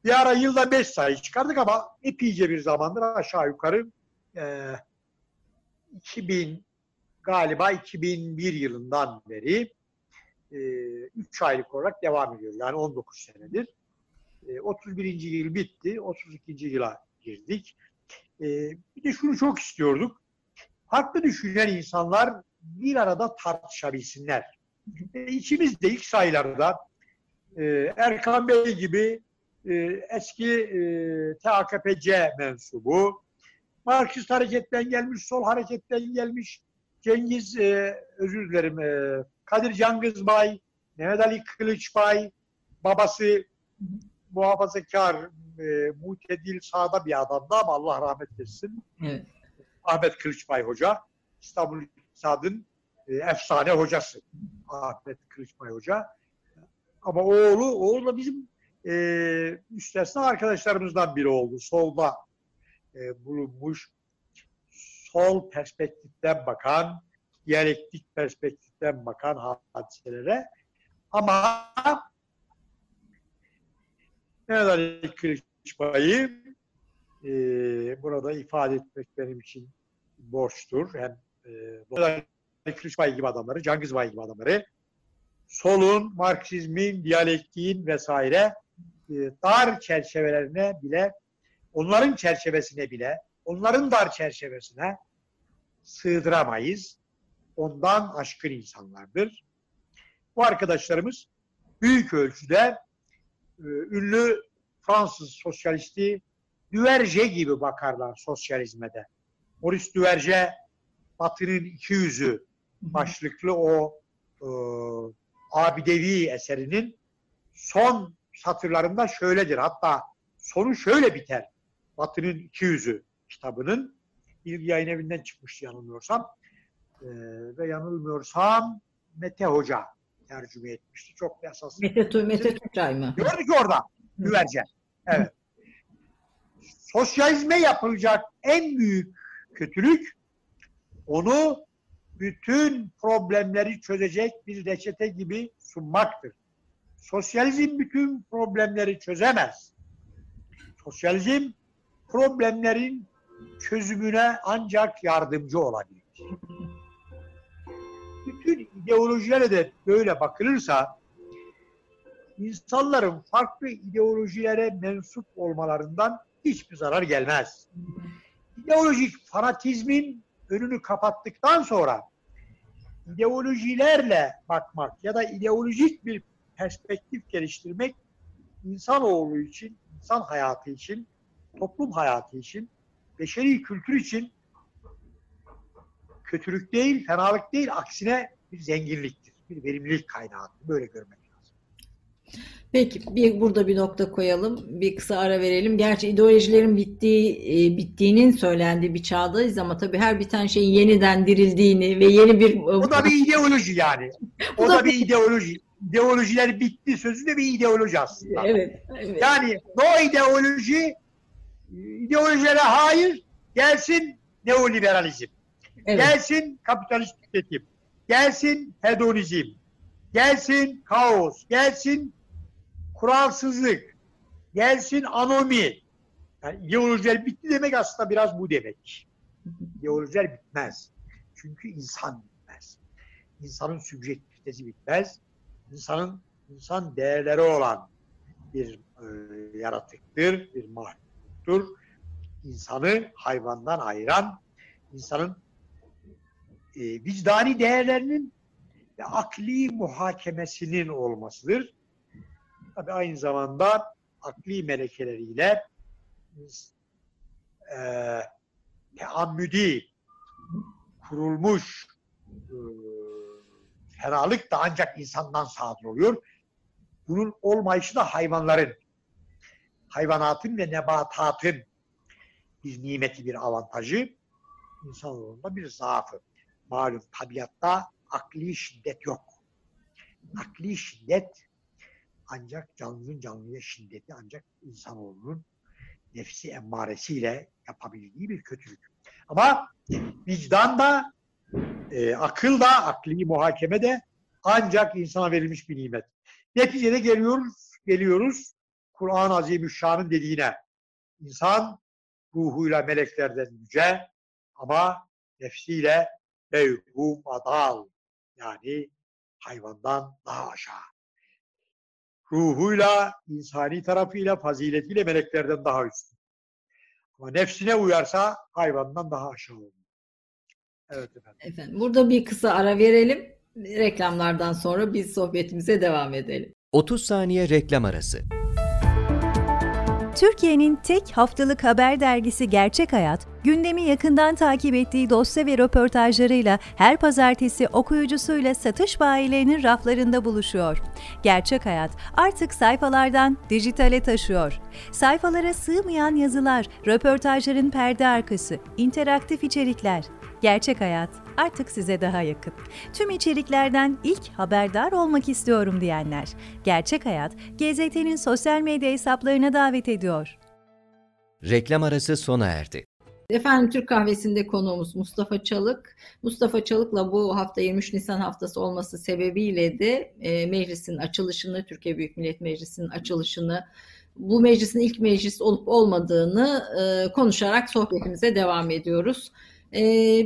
Bir ara yılda 5 sayı çıkardık ama epeyce bir zamandır aşağı yukarı e, 2000 galiba 2001 yılından beri 3 aylık olarak devam ediyor. Yani 19 senedir. E, 31. yıl bitti. 32. yıla girdik. E, bir de şunu çok istiyorduk. Farklı düşünen insanlar bir arada tartışabilsinler. E, içimizde ilk sayılarda e, Erkan Bey gibi e, eski e, TAKPC mensubu, Marksist hareketten gelmiş, sol hareketten gelmiş, Cengiz, e, özür dilerim, e, Kadir Cangızbay, Mehmet Ali Kılıçbay, babası muhafazakar, e, mutedil sağda bir adamdı ama Allah rahmet etsin. Evet. Ahmet Kılıçbay Hoca, İstanbul İktisad'ın e, efsane hocası. Ahmet Kılıçbay Hoca. Ama oğlu, oğlu da bizim e, müstesna arkadaşlarımızdan biri oldu. Solda e, bulunmuş, sol perspektiften bakan, diyalektik perspektiften bakan hadiselere. Ama Mehmet Ali Kılıçbay'ı e, burada ifade etmek benim için borçtur. Hem e, Ali Kılıçbay gibi adamları, Cengiz Bay gibi adamları solun, Marksizmin, diyalektiğin vesaire dar çerçevelerine bile onların çerçevesine bile, onların dar çerçevesine sığdıramayız. Ondan aşkın insanlardır. Bu arkadaşlarımız büyük ölçüde e, ünlü Fransız sosyalisti Duverger gibi bakarlar sosyalizme de. Maurice Duverger Batı'nın iki yüzü başlıklı o e, abidevi eserinin son satırlarında şöyledir. Hatta sonu şöyle biter. Batı'nın iki yüzü kitabının bir yayın evinden çıkmış yanılmıyorsam. E, ve yanılmıyorsam Mete Hoca tercüme etmişti. Çok esas. Mete, Mete Tuncay mı? Gördük orada. Güvercin. Evet. Sosyalizme yapılacak en büyük kötülük onu bütün problemleri çözecek bir reçete gibi sunmaktır. Sosyalizm bütün problemleri çözemez. Sosyalizm problemlerin çözümüne ancak yardımcı olabilir. Bütün ideolojilere de böyle bakılırsa insanların farklı ideolojilere mensup olmalarından hiçbir zarar gelmez. İdeolojik fanatizmin önünü kapattıktan sonra ideolojilerle bakmak ya da ideolojik bir perspektif geliştirmek insanoğlu için, insan hayatı için, toplum hayatı için, beşeri kültür için kötülük değil, fenalık değil, aksine bir zenginliktir, bir verimlilik kaynağıdır. Böyle görmek lazım. Peki bir burada bir nokta koyalım. Bir kısa ara verelim. Gerçi ideolojilerin bittiği e, bittiğinin söylendiği bir çağdayız ama tabii her biten şeyin yeniden dirildiğini ve yeni bir *laughs* O da bir ideoloji yani. O da bir ideoloji. İdeolojiler bitti sözü de bir ideoloji aslında. Evet. evet. Yani no ideoloji ideolojilere hayır gelsin neoliberalizm. evet. Gelsin kapitalist tüketim. Gelsin hedonizm. Gelsin kaos. Gelsin kuralsızlık. Gelsin anomi. Yani ideolojiler bitti demek aslında biraz bu demek. İdeolojiler bitmez. Çünkü insan bitmez. İnsanın sübjektivitesi bitmez. İnsanın insan değerleri olan bir e, yaratıktır, bir mahluktur. İnsanı hayvandan ayıran, insanın e, vicdani değerlerinin ve akli muhakemesinin olmasıdır. Tabi aynı zamanda akli melekeleriyle e, teammüdi kurulmuş e, fenalık da ancak insandan sadır oluyor. Bunun olmayışı da hayvanların, hayvanatın ve nebatatın bir nimeti, bir avantajı, insanoğlunda bir zaafı. Malum tabiatta akli şiddet yok. Akli şiddet ancak canlının canlıya şiddeti ancak insanoğlunun nefsi emmaresiyle yapabildiği bir kötülük. Ama vicdan da e, akıl da, akli muhakeme de ancak insana verilmiş bir nimet. Neticede geliyoruz, geliyoruz Kur'an-ı Azimüşşan'ın dediğine. İnsan ruhuyla meleklerden yüce ama nefsiyle mevhum adal yani hayvandan daha aşağı. Ruhuyla, insani tarafıyla, faziletiyle meleklerden daha üstün. Ama nefsine uyarsa hayvandan daha aşağı olur. Evet efendim. Efendim, burada bir kısa ara verelim. Reklamlardan sonra biz sohbetimize devam edelim. 30 saniye reklam arası. Türkiye'nin tek haftalık haber dergisi Gerçek Hayat, gündemi yakından takip ettiği dosya ve röportajlarıyla her pazartesi okuyucusuyla satış bayilerinin raflarında buluşuyor. Gerçek Hayat artık sayfalardan dijitale taşıyor. Sayfalara sığmayan yazılar, röportajların perde arkası, interaktif içerikler. Gerçek Hayat artık size daha yakın. Tüm içeriklerden ilk haberdar olmak istiyorum diyenler. Gerçek Hayat, GZT'nin sosyal medya hesaplarına davet ediyor. Reklam arası sona erdi. Efendim Türk Kahvesi'nde konuğumuz Mustafa Çalık. Mustafa Çalık'la bu hafta 23 Nisan haftası olması sebebiyle de e, meclisin açılışını, Türkiye Büyük Millet Meclisi'nin açılışını, bu meclisin ilk meclis olup olmadığını e, konuşarak sohbetimize devam ediyoruz. E,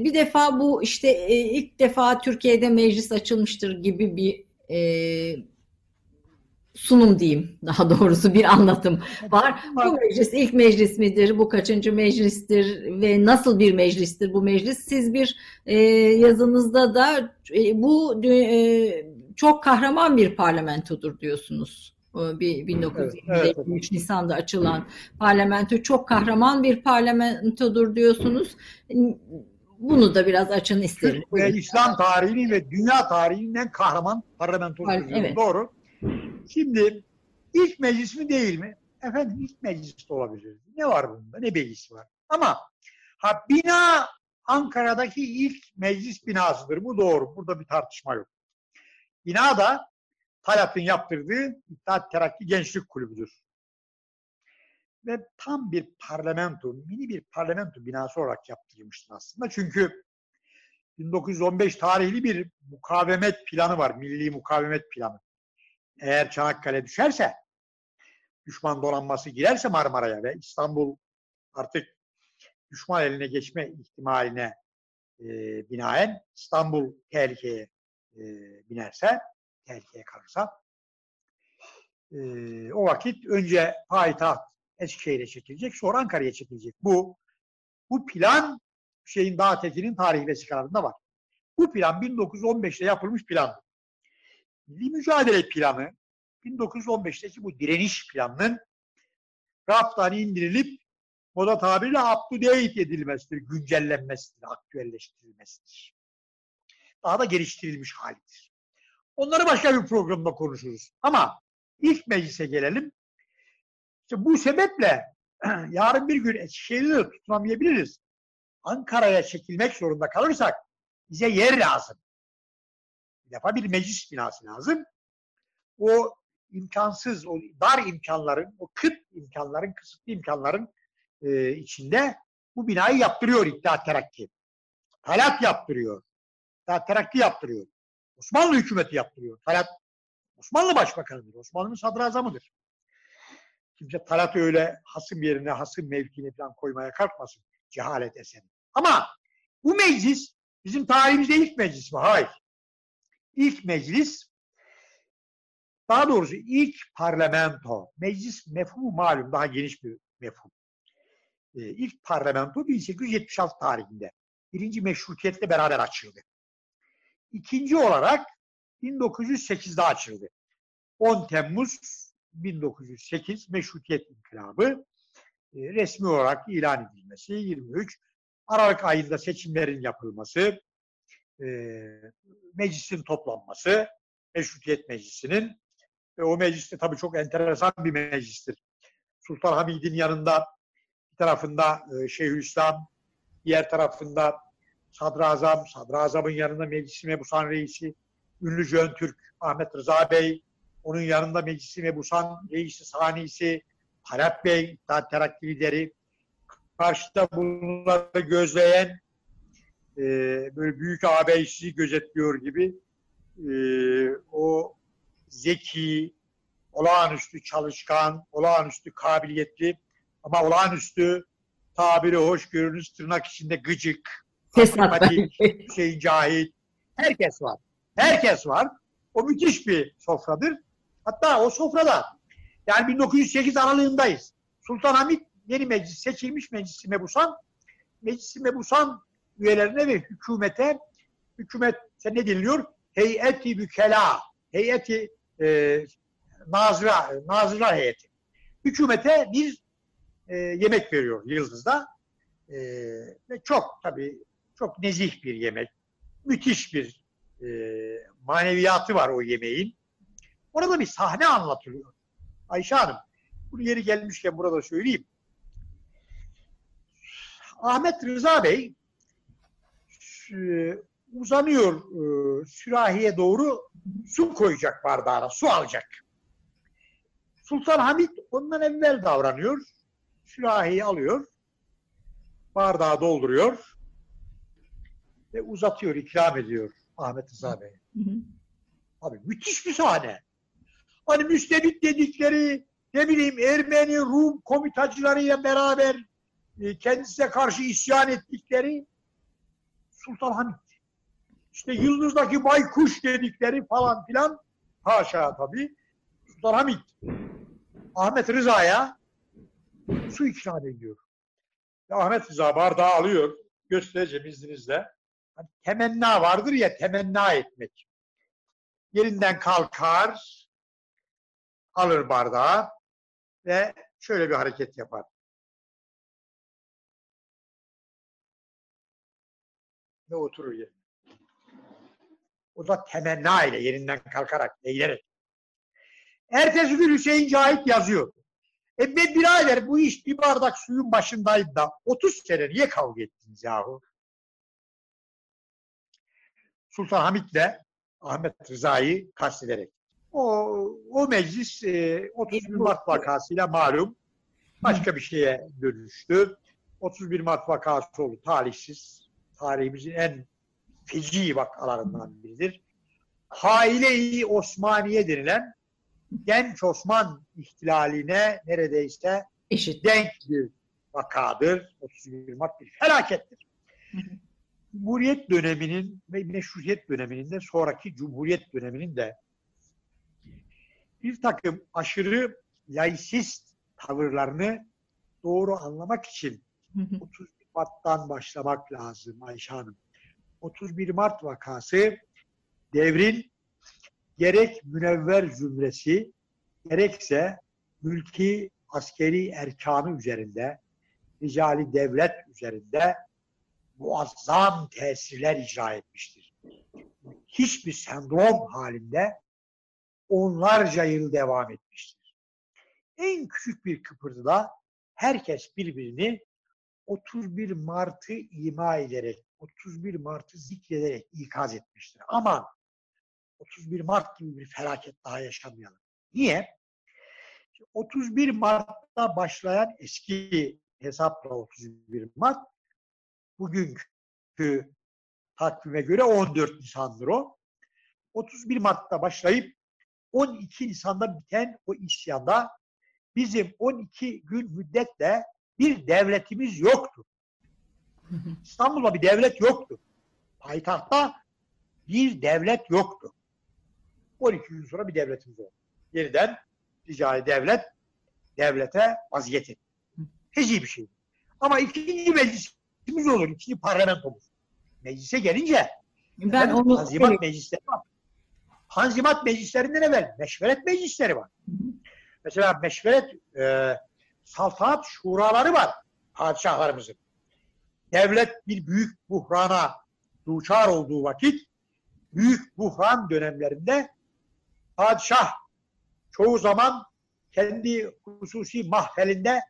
bir defa bu işte e, ilk defa Türkiye'de meclis açılmıştır gibi bir e, sunum diyeyim *laughs* daha doğrusu bir anlatım var. Bu meclis ilk meclis midir? Bu kaçıncı meclistir? Ve nasıl bir meclistir bu meclis? Siz bir e, yazınızda da e, bu e, çok kahraman bir parlamentodur diyorsunuz. Bir 1923 evet, evet. Nisan'da açılan parlamento çok kahraman bir parlamentodur diyorsunuz. Bunu da biraz açın isterim. Ve İslam tarihinin ve dünya tarihinin en kahraman parlamentosu. Evet. Doğru. Şimdi ilk meclis mi değil mi? Efendim ilk meclis de olabilir. Ne var bunda? Ne beis var? Ama ha bina Ankara'daki ilk meclis binasıdır. Bu doğru. Burada bir tartışma yok. Bina da Talat'ın yaptırdığı İttihat Terakki Gençlik Kulübü'dür. Ve tam bir parlamento, mini bir parlamento binası olarak yaptırılmıştır aslında. Çünkü 1915 tarihli bir mukavemet planı var. Milli mukavemet planı. Eğer Çanakkale düşerse, düşman donanması girerse Marmara'ya ve İstanbul artık düşman eline geçme ihtimaline e, binaen İstanbul tehlikeye e, binerse, tehlikeye kalırsa e, o vakit önce payitaht Eskişehir'e çekilecek, sonra Ankara'ya çekilecek. Bu bu plan şeyin Dağ Tekin'in tarih vesikalarında var. Bu plan 1915'te yapılmış plan. Milli mücadele planı 1915'teki bu direniş planının raftan indirilip moda tabiriyle date edilmesidir, güncellenmesidir, aktüelleştirilmesidir. Daha da geliştirilmiş halidir. Onları başka bir programda konuşuruz. Ama ilk meclise gelelim. İşte bu sebeple *clears throat* yarın bir gün Eskişehir'i de tutunamayabiliriz. Ankara'ya çekilmek zorunda kalırsak bize yer lazım. Bir defa bir meclis binası lazım. O imkansız, o dar imkanların, o kıt imkanların, kısıtlı imkanların e, içinde bu binayı yaptırıyor İttihat Terakki. Talat yaptırıyor. İttihat Terakki yaptırıyor. Osmanlı hükümeti yaptırıyor. Talat Osmanlı başbakanıdır. Osmanlı'nın sadrazamıdır. Kimse Talat öyle hasım yerine, hasım mevkine falan koymaya kalkmasın. Cehalet eseri. Ama bu meclis bizim tarihimizde ilk meclis mi? Hayır. İlk meclis daha doğrusu ilk parlamento, meclis mefhumu malum daha geniş bir mefhum. Ee, ilk parlamento 1876 tarihinde. Birinci meşrutiyetle beraber açıldı. İkinci olarak 1908'de açıldı. 10 Temmuz 1908 Meşrutiyet İnkılabı e, resmi olarak ilan edilmesi, 23 Aralık ayında seçimlerin yapılması, e, meclisin toplanması, Meşrutiyet Meclisi'nin ve o mecliste tabii çok enteresan bir meclistir. Sultan Hamid'in yanında bir tarafında e, Şeyhülislam, diğer tarafında Sadrazam, Sadrazam'ın yanında Meclis Mebusan Reisi, ünlü Jön Türk Ahmet Rıza Bey, onun yanında Meclis Mebusan Reisi Sanisi, Harap Bey, İttihat Terakki lideri, karşıda bunları gözleyen e, böyle büyük ağabeysizi gözetliyor gibi e, o zeki, olağanüstü çalışkan, olağanüstü kabiliyetli ama olağanüstü tabiri hoş görünüz tırnak içinde gıcık, sempatik, Hüseyin Cahit, herkes var. Herkes var. O müthiş bir sofradır. Hatta o sofrada yani 1908 aralığındayız. Sultan Hamit yeni meclis seçilmiş meclisi mebusan meclisi mebusan üyelerine ve hükümete hükümete ne deniliyor? Heyeti bükela heyeti e, nazıra, nazıra heyeti. Hükümete bir e, yemek veriyor Yıldız'da. E, ve çok tabii çok nezih bir yemek. Müthiş bir e, maneviyatı var o yemeğin. Orada bir sahne anlatılıyor. Ayşe Hanım, bunu yeri gelmişken burada söyleyeyim. Ahmet Rıza Bey e, uzanıyor e, sürahiye doğru su koyacak bardağına, su alacak. Sultan Hamid ondan evvel davranıyor. Sürahiyi alıyor, bardağı dolduruyor ve uzatıyor, ikram ediyor Ahmet Rıza Bey. Abi müthiş bir sahne. Hani müstebit dedikleri ne bileyim Ermeni, Rum komitacılarıyla beraber e, kendisine karşı isyan ettikleri Sultan Hamid. İşte Yıldız'daki baykuş dedikleri falan filan haşa tabii. Sultanhamit Ahmet Rıza'ya su ikram ediyor. Ve Ahmet Rıza bardağı alıyor. Göstereceğim izninizle. Hani temenna vardır ya temenna etmek. Yerinden kalkar, alır bardağı ve şöyle bir hareket yapar. Ve oturur yerine. O da temenna ile yerinden kalkarak, eğilerek. Ertesi gün Hüseyin Cahit yazıyor. E be birader bu iş bir bardak suyun başındaydı da 30 sene niye kavga ettiniz yahu? Sultan Hamit'le Ahmet Rıza'yı kastederek. O, o meclis e, 31 Mart vakasıyla malum başka bir şeye dönüştü. 31 Mart vakası oldu talihsiz. Tarihimizin en feci vakalarından biridir. Haile-i Osmaniye denilen genç Osman ihtilaline neredeyse Eşit. denk bir vakadır. 31 Mart bir felakettir. Cumhuriyet döneminin ve meşruiyet döneminin de sonraki Cumhuriyet döneminin de bir takım aşırı laisist tavırlarını doğru anlamak için Hı hı. 31 Mart'tan başlamak lazım Ayşe Hanım. 31 Mart vakası devrin gerek münevver zümresi gerekse mülki askeri erkanı üzerinde, ricali devlet üzerinde muazzam tesirler icra etmiştir. Hiçbir sendrom halinde onlarca yıl devam etmiştir. En küçük bir kıpırtıda herkes birbirini 31 Mart'ı ima ederek, 31 Mart'ı zikrederek ikaz etmiştir. Aman 31 Mart gibi bir felaket daha yaşamayalım. Niye? 31 Mart'ta başlayan eski hesapla 31 Mart bugünkü takvime göre 14 Nisan'dır o. 31 Mart'ta başlayıp 12 Nisan'da biten o isyanda bizim 12 gün müddetle bir devletimiz yoktu. *laughs* İstanbul'da bir devlet yoktu. Payitahtta bir devlet yoktu. 12 gün sonra bir devletimiz oldu. Yeniden ticari devlet devlete vaziyet etti. Feci bir şey. Ama ikinci meclisimiz olur, ikinci parlamentomuz. Meclise gelince Ben onu Tanzimat meclisleri var. Tanzimat meclislerinden evvel meşveret meclisleri var. Mesela meşveret e, saltanat şuraları var padişahlarımızın. Devlet bir büyük buhrana duçar olduğu vakit büyük buhran dönemlerinde padişah çoğu zaman kendi hususi mahfelinde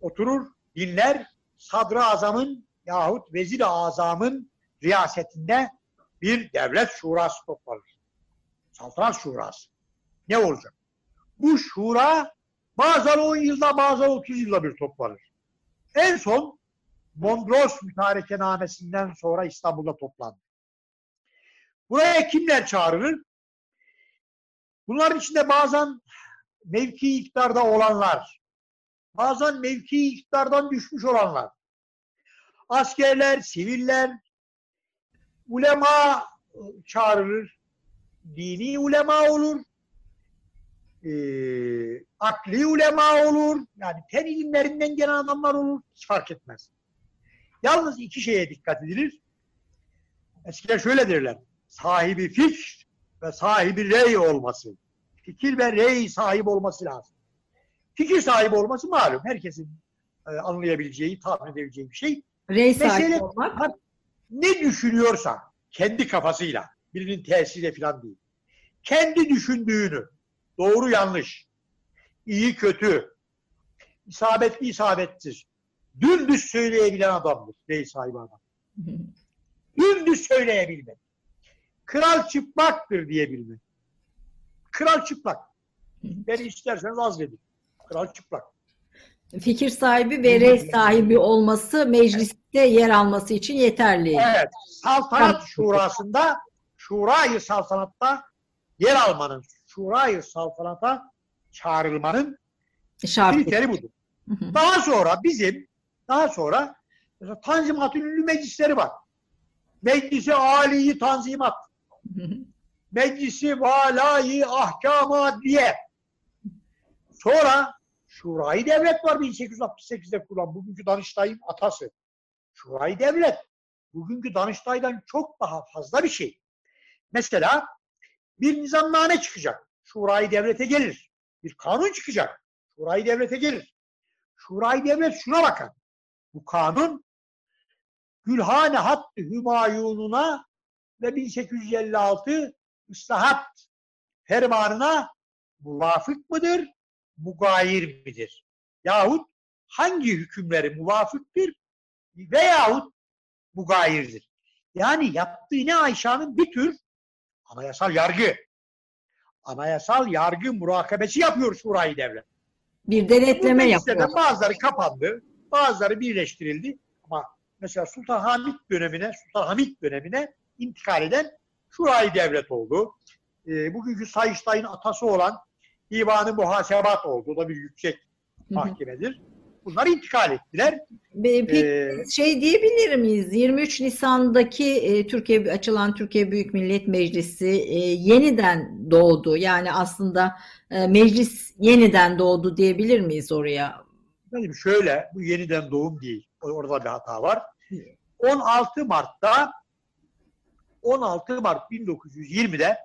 oturur, dinler, sadrı azamın yahut vezir-i azamın riyasetinde bir devlet şurası toplanır. Saltanat şurası. Ne olacak? Bu şura bazen 10 yılda bazen 30 yılda bir toplanır. En son Mondros mütarekenamesinden sonra İstanbul'da toplandı. Buraya kimler çağrılır? Bunların içinde bazen mevki iktidarda olanlar, bazen mevki iktidardan düşmüş olanlar, askerler, siviller, ulema çağrılır, dini ulema olur, e, akli ulema olur, yani fen ilimlerinden gelen adamlar olur, hiç fark etmez. Yalnız iki şeye dikkat edilir. Eskiler şöyle derler, sahibi fikr ve sahibi rey olması. Fikir ve rey sahibi olması lazım. Fikir sahibi olması malum. Herkesin e, anlayabileceği, tahmin edebileceği bir şey. Rey Mesele- olmak. Ne düşünüyorsa kendi kafasıyla, birinin tesiriyle falan değil. Kendi düşündüğünü, doğru yanlış, iyi kötü, isabetli isabetsiz, dümdüz söyleyebilen adamdır. Rey sahibi adam. *laughs* Dümdüz söyleyebilmek. Kral çıplaktır diyebilmek. Kral çıplak. Beni isterseniz azledin. Kral çıplak. Fikir sahibi ve rey sahibi olması mecliste yer alması için yeterli. Evet. Saltanat şurasında Şurayı saltanatta yer almanın, Şurayı saltanata çağrılmanın Şart. kriteri budur. Daha sonra bizim daha sonra mesela Tanzimat'ın ünlü meclisleri var. Meclisi Ali'yi Tanzimat, Meclisi Valayı Ahkam Adliye, Sonra Şurayı Devlet var 1868'de kurulan bugünkü Danıştay'ın atası. Şurayı Devlet bugünkü Danıştay'dan çok daha fazla bir şey. Mesela bir nizamname çıkacak. Şurayı Devlet'e gelir. Bir kanun çıkacak. Şurayı Devlet'e gelir. Şurayı Devlet şuna bakar. Bu kanun Gülhane Hattı Hümayununa ve 1856 Islahat fermanına muvafık mıdır, mugayir midir? Yahut hangi hükümleri muvafıktır veyahut mugayirdir? Yani yaptığı ne Ayşe'nin bir tür anayasal yargı. Anayasal yargı murakabesi yapıyor Şurayı Devlet. Bir denetleme yapıyor. bazıları kapandı, bazıları birleştirildi. Ama mesela Sultan Hamid dönemine, Sultan Hamid dönemine intikal eden Şurayı Devlet oldu. E, bugünkü Sayıştay'ın atası olan Divanı Muhasebat oldu. O da bir yüksek mahkemedir. Bunlar intikal ettiler. Peki Ee, şey diyebilir miyiz? 23 Nisan'daki e, Türkiye açılan Türkiye Büyük Millet Meclisi e, yeniden doğdu. Yani aslında e, meclis yeniden doğdu diyebilir miyiz oraya? Benim şöyle, bu yeniden doğum değil. Orada bir hata var. 16 Mart'ta 16 Mart 1920'de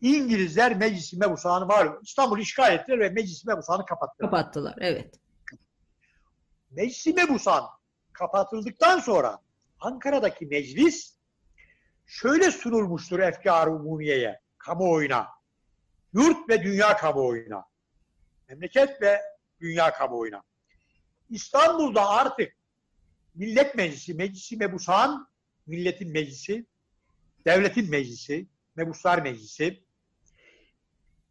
İngilizler Meclis-i Mebusan'ı malum İstanbul'u işgal ettiler ve Meclis-i Mebusan'ı kapattılar. Kapattılar. Evet. Meclis-i Mebusan kapatıldıktan sonra Ankara'daki meclis şöyle sunulmuştur efkar-ı umumiyeye, kamuoyuna, yurt ve dünya kamuoyuna, memleket ve dünya kamuoyuna. İstanbul'da artık Millet Meclisi, Meclisi Mebusan, milletin meclisi, devletin meclisi, Mebuslar Meclisi,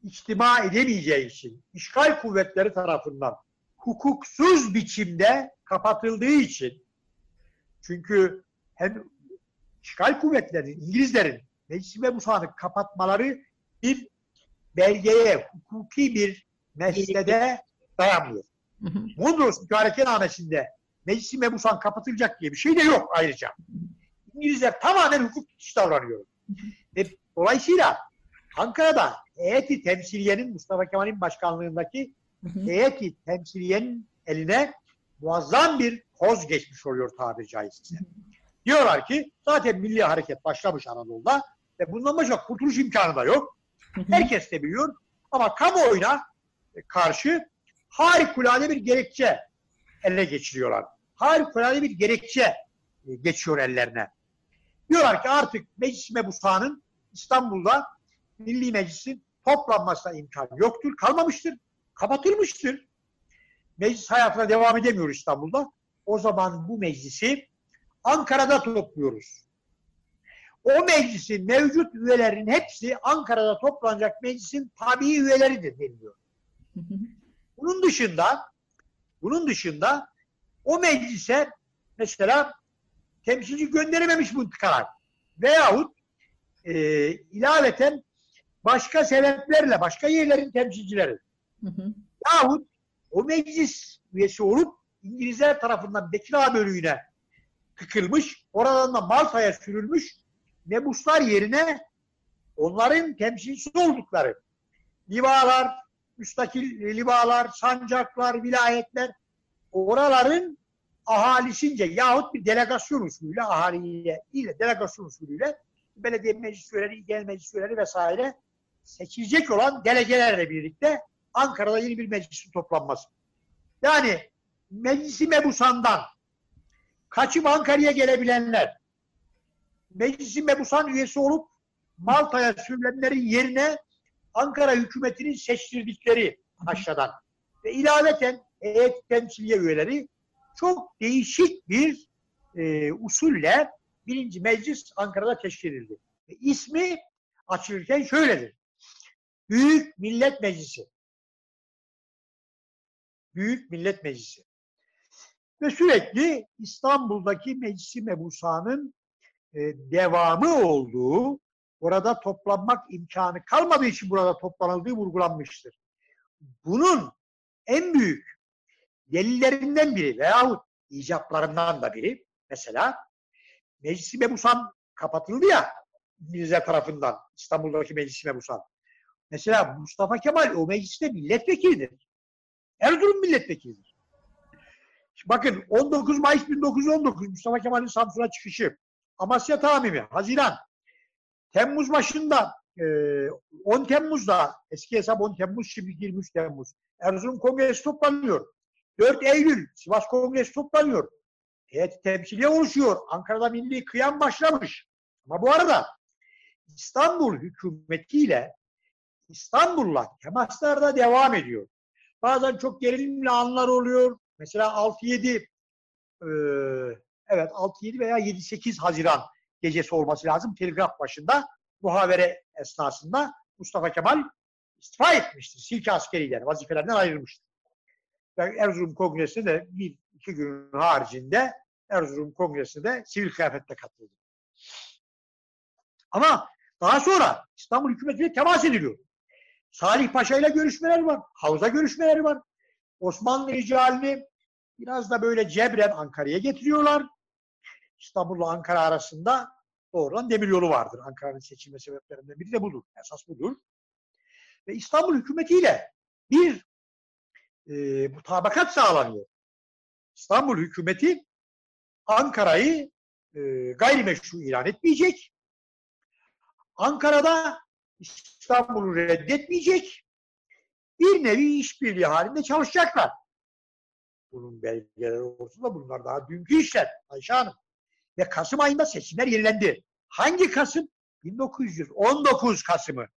içtima edemeyeceği için işgal kuvvetleri tarafından hukuksuz biçimde kapatıldığı için çünkü hem işgal kuvvetlerinin, İngilizlerin Meclis-i Mebusan'ı kapatmaları bir belgeye, hukuki bir meslede dayanmıyor. Mondros mütarekenamesinde Meclis-i Mebusan kapatılacak diye bir şey de yok ayrıca. İngilizler tamamen hukuk dışı davranıyor. Ve dolayısıyla Ankara'da heyeti temsiliyenin Mustafa Kemal'in başkanlığındaki heyeti temsiliyenin eline muazzam bir koz geçmiş oluyor tabiri caizse. Diyorlar ki zaten milli hareket başlamış Anadolu'da ve bundan başka kurtuluş imkanı da yok. Herkes de biliyor ama kamuoyuna karşı harikulade bir gerekçe ele geçiriyorlar. Harikulade bir gerekçe e, geçiyor ellerine. Diyorlar ki artık Meclis Mebusan'ın İstanbul'da Milli Meclis'in toplanmasına imkan yoktur, kalmamıştır, kapatılmıştır. Meclis hayatına devam edemiyor İstanbul'da. O zaman bu meclisi Ankara'da topluyoruz. O meclisin mevcut üyelerinin hepsi Ankara'da toplanacak meclisin tabii üyeleridir deniliyor. Bunun dışında bunun dışında o meclise mesela temsilci gönderememiş mıntıkalar veyahut e, ilaveten başka sebeplerle başka yerlerin temsilcileri Hı hı. yahut o meclis üyesi olup İngilizler tarafından Bekir bölüğüne tıkılmış, oradan da Malta'ya sürülmüş mebuslar yerine onların temsilcisi oldukları livalar, müstakil livalar, sancaklar, vilayetler oraların ahalisince yahut bir delegasyon usulüyle ahaliyle ile delegasyon usulüyle belediye meclis üyeleri, genel meclis üyeleri vesaire seçilecek olan delegelerle birlikte Ankara'da yeni bir meclisin toplanması. Yani Meclisi Mebusan'dan kaçıp Ankara'ya gelebilenler Meclisi Mebusan üyesi olup Malta'ya sürülenlerin yerine Ankara hükümetinin seçtirdikleri aşağıdan ve ilaveten heyet temsiliye üyeleri çok değişik bir e, usulle birinci meclis Ankara'da teşkil edildi. Ve ismi açılırken şöyledir. Büyük Millet Meclisi. Büyük Millet Meclisi. Ve sürekli İstanbul'daki Meclis-i Mebusa'nın e, devamı olduğu, orada toplanmak imkanı kalmadığı için burada toplanıldığı vurgulanmıştır. Bunun en büyük delillerinden biri veyahut icaplarından da biri mesela Meclis-i Mebusan kapatıldı ya İngilizler tarafından İstanbul'daki Meclis-i Mebusan. Mesela Mustafa Kemal o mecliste milletvekilidir. Erzurum milletvekilidir. Şimdi bakın 19 Mayıs 1919 Mustafa Kemal'in Samsun'a çıkışı. Amasya Tamimi, Haziran. Temmuz başında 10 Temmuz'da eski hesap 10 Temmuz şimdi 23 Temmuz. Erzurum Kongresi toplanıyor. 4 Eylül Sivas Kongresi toplanıyor. Heyet temsiliye oluşuyor. Ankara'da milli kıyam başlamış. Ama bu arada İstanbul hükümetiyle İstanbul'la temaslar da devam ediyor. Bazen çok gerilimli anlar oluyor. Mesela 6-7 e, evet 6-7 veya 7-8 Haziran gecesi olması lazım. Telgraf başında muhavere esnasında Mustafa Kemal istifa etmiştir. Silke askeriler vazifelerinden ayrılmıştır. Erzurum Kongresi'ne de bir iki gün haricinde Erzurum Kongresi'ne de sivil kıyafetle katıldı. Ama daha sonra İstanbul hükümetiyle temas ediliyor. Salih Paşa ile görüşmeler var. Havza görüşmeleri var. Osmanlı ricalini biraz da böyle cebren Ankara'ya getiriyorlar. İstanbul'la Ankara arasında doğrudan demiryolu vardır. Ankara'nın seçilme sebeplerinden biri de budur. Esas budur. Ve İstanbul hükümetiyle bir e, mutabakat sağlanıyor. İstanbul hükümeti Ankara'yı e, gayrimeşru ilan etmeyecek. Ankara'da İstanbul'u reddetmeyecek. Bir nevi işbirliği halinde çalışacaklar. Bunun belgeleri ortada. Bunlar daha dünkü işler Ayşe Hanım. Ve Kasım ayında seçimler yenilendi. Hangi Kasım? 1919 Kasım'ı.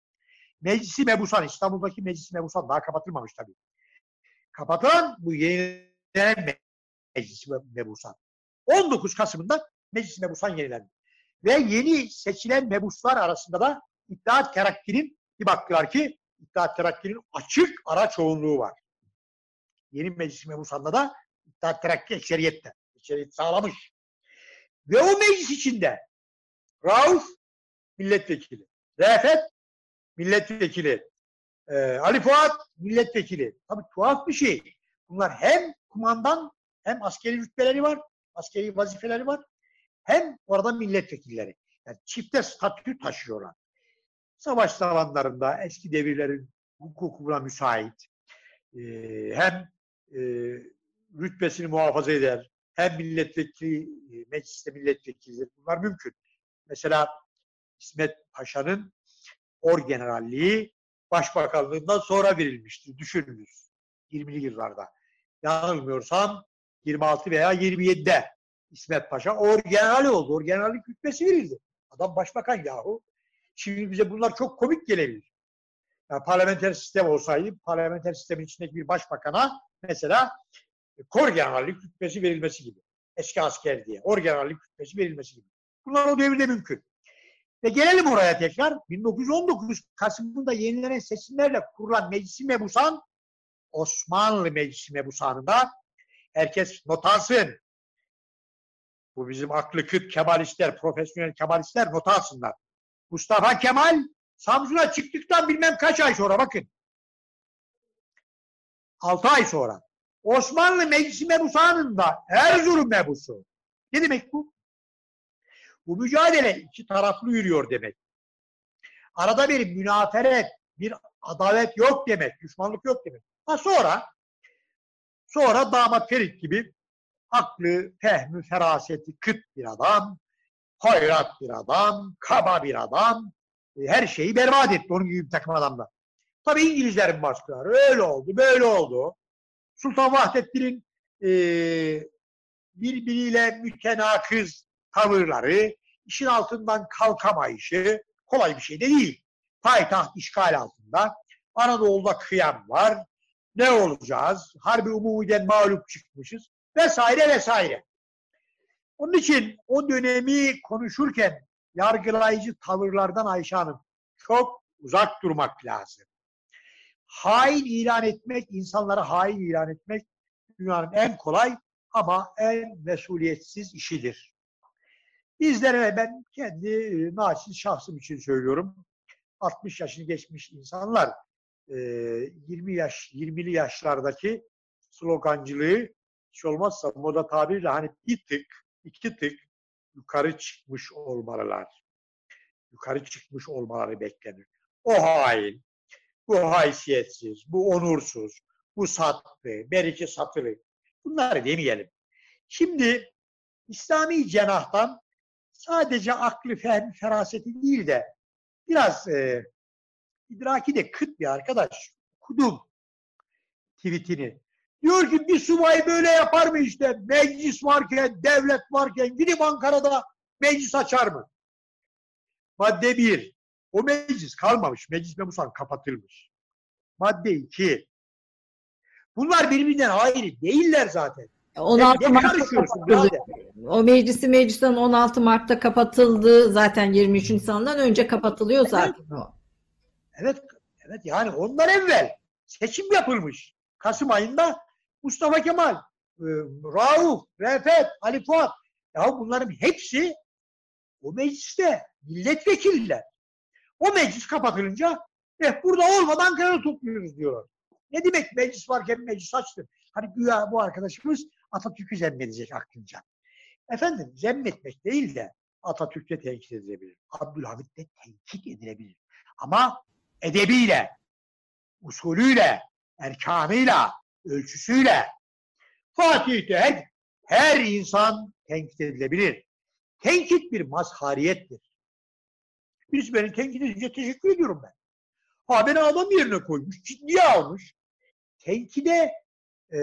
Meclisi Mebusan, İstanbul'daki Meclisi Mebusan daha kapatılmamış tabii. Kapatılan bu yenilenen Meclisi Mebusan. 19 Kasım'ında Meclis Mebusan yenilendi. Ve yeni seçilen mebuslar arasında da İttihat Terakki'nin bir baktılar ki İttihat Terakki'nin açık ara çoğunluğu var. Yeni Meclis Mebusan'da da İttihat Terakki ekseriyette. Ekseriyet sağlamış. Ve o meclis içinde Rauf milletvekili, Refet milletvekili, e, Ali Fuat milletvekili. Tabii tuhaf bir şey. Bunlar hem kumandan hem askeri rütbeleri var, askeri vazifeleri var. Hem orada milletvekilleri. Yani çifte statü taşıyorlar. Savaş zamanlarında eski devirlerin hukukuna müsait e, hem e, rütbesini muhafaza eder, hem milletvekili, mecliste milletvekilidir. Bunlar mümkün. Mesela İsmet Paşa'nın orgeneralliği başbakanlığından sonra verilmiştir. Düşününüz. 20'li yıllarda. Yanılmıyorsam 26 veya 27'de İsmet Paşa orgeneral oldu. Orgenerallik rütbesi verildi. Adam başbakan yahu. Şimdi bize bunlar çok komik gelebilir. Yani parlamenter sistem olsaydı parlamenter sistemin içindeki bir başbakana mesela korgenerallik rütbesi verilmesi gibi. Eski asker diye. Orgenerallik rütbesi verilmesi gibi. Bunlar o devirde mümkün. Ve gelelim oraya tekrar. 1919 Kasım'ında yenilenen seçimlerle kurulan Meclisi Mebusan Osmanlı Meclisi Mebusan'ında herkes not alsın. Bu bizim aklı kıt Kemalistler, profesyonel Kemalistler not alsınlar. Mustafa Kemal Samsun'a çıktıktan bilmem kaç ay sonra bakın. 6 ay sonra. Osmanlı Meclisi Mebusan'ında Erzurum Mebusu. Ne demek bu? Bu mücadele iki taraflı yürüyor demek. Arada bir münaferet, bir adalet yok demek, düşmanlık yok demek. Ha sonra sonra damat Ferit gibi aklı, fehmi, feraseti kıt bir adam, hayrat bir adam, kaba bir adam, e, her şeyi berbat etti onun gibi bir takım adamlar. Tabii İngilizlerin baskıları öyle oldu, böyle oldu. Sultan Vahdettin'in e, birbiriyle mütenakız tavırları, işin altından kalkamayışı kolay bir şey de değil. Payitaht işgal altında. Anadolu'da kıyam var. Ne olacağız? Harbi umumiden mağlup çıkmışız. Vesaire vesaire. Onun için o dönemi konuşurken yargılayıcı tavırlardan Ayşe Hanım çok uzak durmak lazım. Hain ilan etmek, insanlara hain ilan etmek dünyanın en kolay ama en mesuliyetsiz işidir. Bizlere ben kendi e, naçiz şahsım için söylüyorum. 60 yaşını geçmiş insanlar 20 e, yaş 20'li yaşlardaki slogancılığı hiç olmazsa moda tabiriyle hani bir tık, iki tık yukarı çıkmış olmalılar. Yukarı çıkmış olmaları beklenir. O hain bu haysiyetsiz, bu onursuz, bu satlı, beriki satılı. Bunları demeyelim. Şimdi İslami cenahtan sadece aklı, fehmi, feraseti değil de biraz e, idraki de kıt bir arkadaş. Okudum tweetini. Diyor ki bir subay böyle yapar mı işte? Meclis varken, devlet varken gidip Ankara'da meclis açar mı? Madde bir. O meclis kalmamış. Meclis memusan kapatılmış. Madde iki. Bunlar birbirinden ayrı değiller zaten. 16 Ne Mart'ta? O meclisi meclisten 16 Mart'ta kapatıldı. Zaten 23 Nisan'dan önce kapatılıyor zaten o. Evet, evet yani ondan evvel seçim yapılmış. Kasım ayında Mustafa Kemal, e, Rauf, Refet, Ali. Ya bunların hepsi o mecliste milletvekiller. O meclis kapatılınca eh, burada olmadan Ankara'da topluyoruz diyorlar. Ne demek meclis varken meclis açtı? Hani güya bu arkadaşımız Atatürk'ü zemmedecek aklınca. Efendim zemmetmek değil de Atatürk'te tenkit edilebilir. Abdülhamit'te tenkit edilebilir. Ama edebiyle, usulüyle, erkanıyla, ölçüsüyle Fatih'te her, her insan tenkit edilebilir. Tenkit bir mazhariyettir. Birisi beni tenkit edince teşekkür ediyorum ben. Ha beni adam yerine koymuş, ciddiye almış. Tenkide e,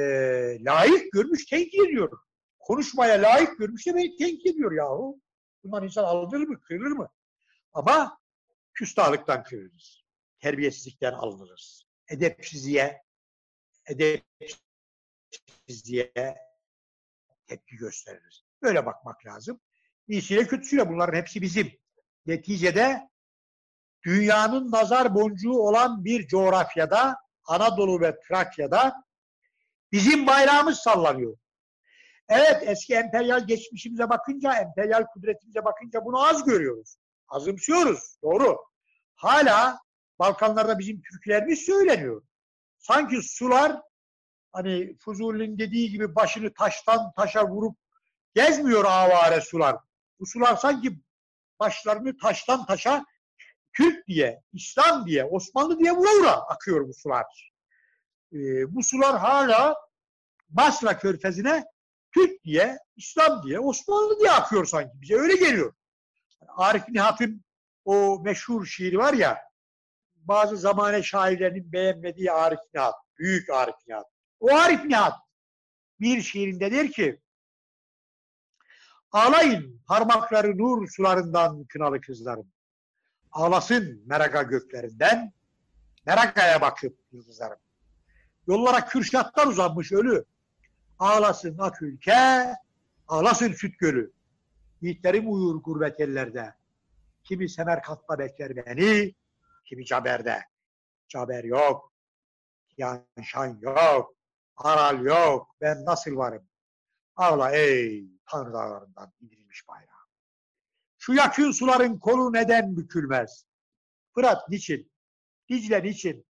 layık görmüş, tenkit ediyorum. Konuşmaya layık görmüş de beni tenkit ediyor yahu. Bundan insan alınır mı, kırılır mı? Ama küstahlıktan kırılırız. Terbiyesizlikten alınırız. Edepsizliğe, edepsizliğe tepki gösteririz. Böyle bakmak lazım. İyisiyle kötüsüyle bunların hepsi bizim. Neticede dünyanın nazar boncuğu olan bir coğrafyada, Anadolu ve Trakya'da bizim bayrağımız sallanıyor. Evet eski emperyal geçmişimize bakınca, emperyal kudretimize bakınca bunu az görüyoruz. Azımsıyoruz. Doğru. Hala Balkanlarda bizim Türklerimiz söyleniyor. Sanki sular hani Fuzuli'nin dediği gibi başını taştan taşa vurup gezmiyor avare sular. Bu sular sanki başlarını taştan taşa Türk diye, İslam diye, Osmanlı diye vura vura akıyor bu sular. Ee, bu sular hala Basra körfezine Türk diye, İslam diye, Osmanlı diye akıyor sanki. Bize öyle geliyor. Arif Nihat'ın o meşhur şiiri var ya, bazı zamane şairlerinin beğenmediği Arif Nihat, büyük Arif Nihat. O Arif Nihat bir şiirinde der ki, Ağlayın parmakları nur sularından kınalı kızlarım. Ağlasın meraka göklerinden, merakaya bakıp yıldızlarım. Yollara kürşatlar uzanmış ölü. Ağlasın ak ülke, ağlasın süt gölü. Yiğitlerim uyur gurbet ellerde. Kimi Semerkant'ta bekler beni, kimi Caber'de. Caber yok, Yanşan yok, Aral yok, ben nasıl varım? Ağla ey Tanrı dağlarından indirilmiş bayrağı. Şu yakın suların kolu neden bükülmez? Fırat niçin? Dicle niçin?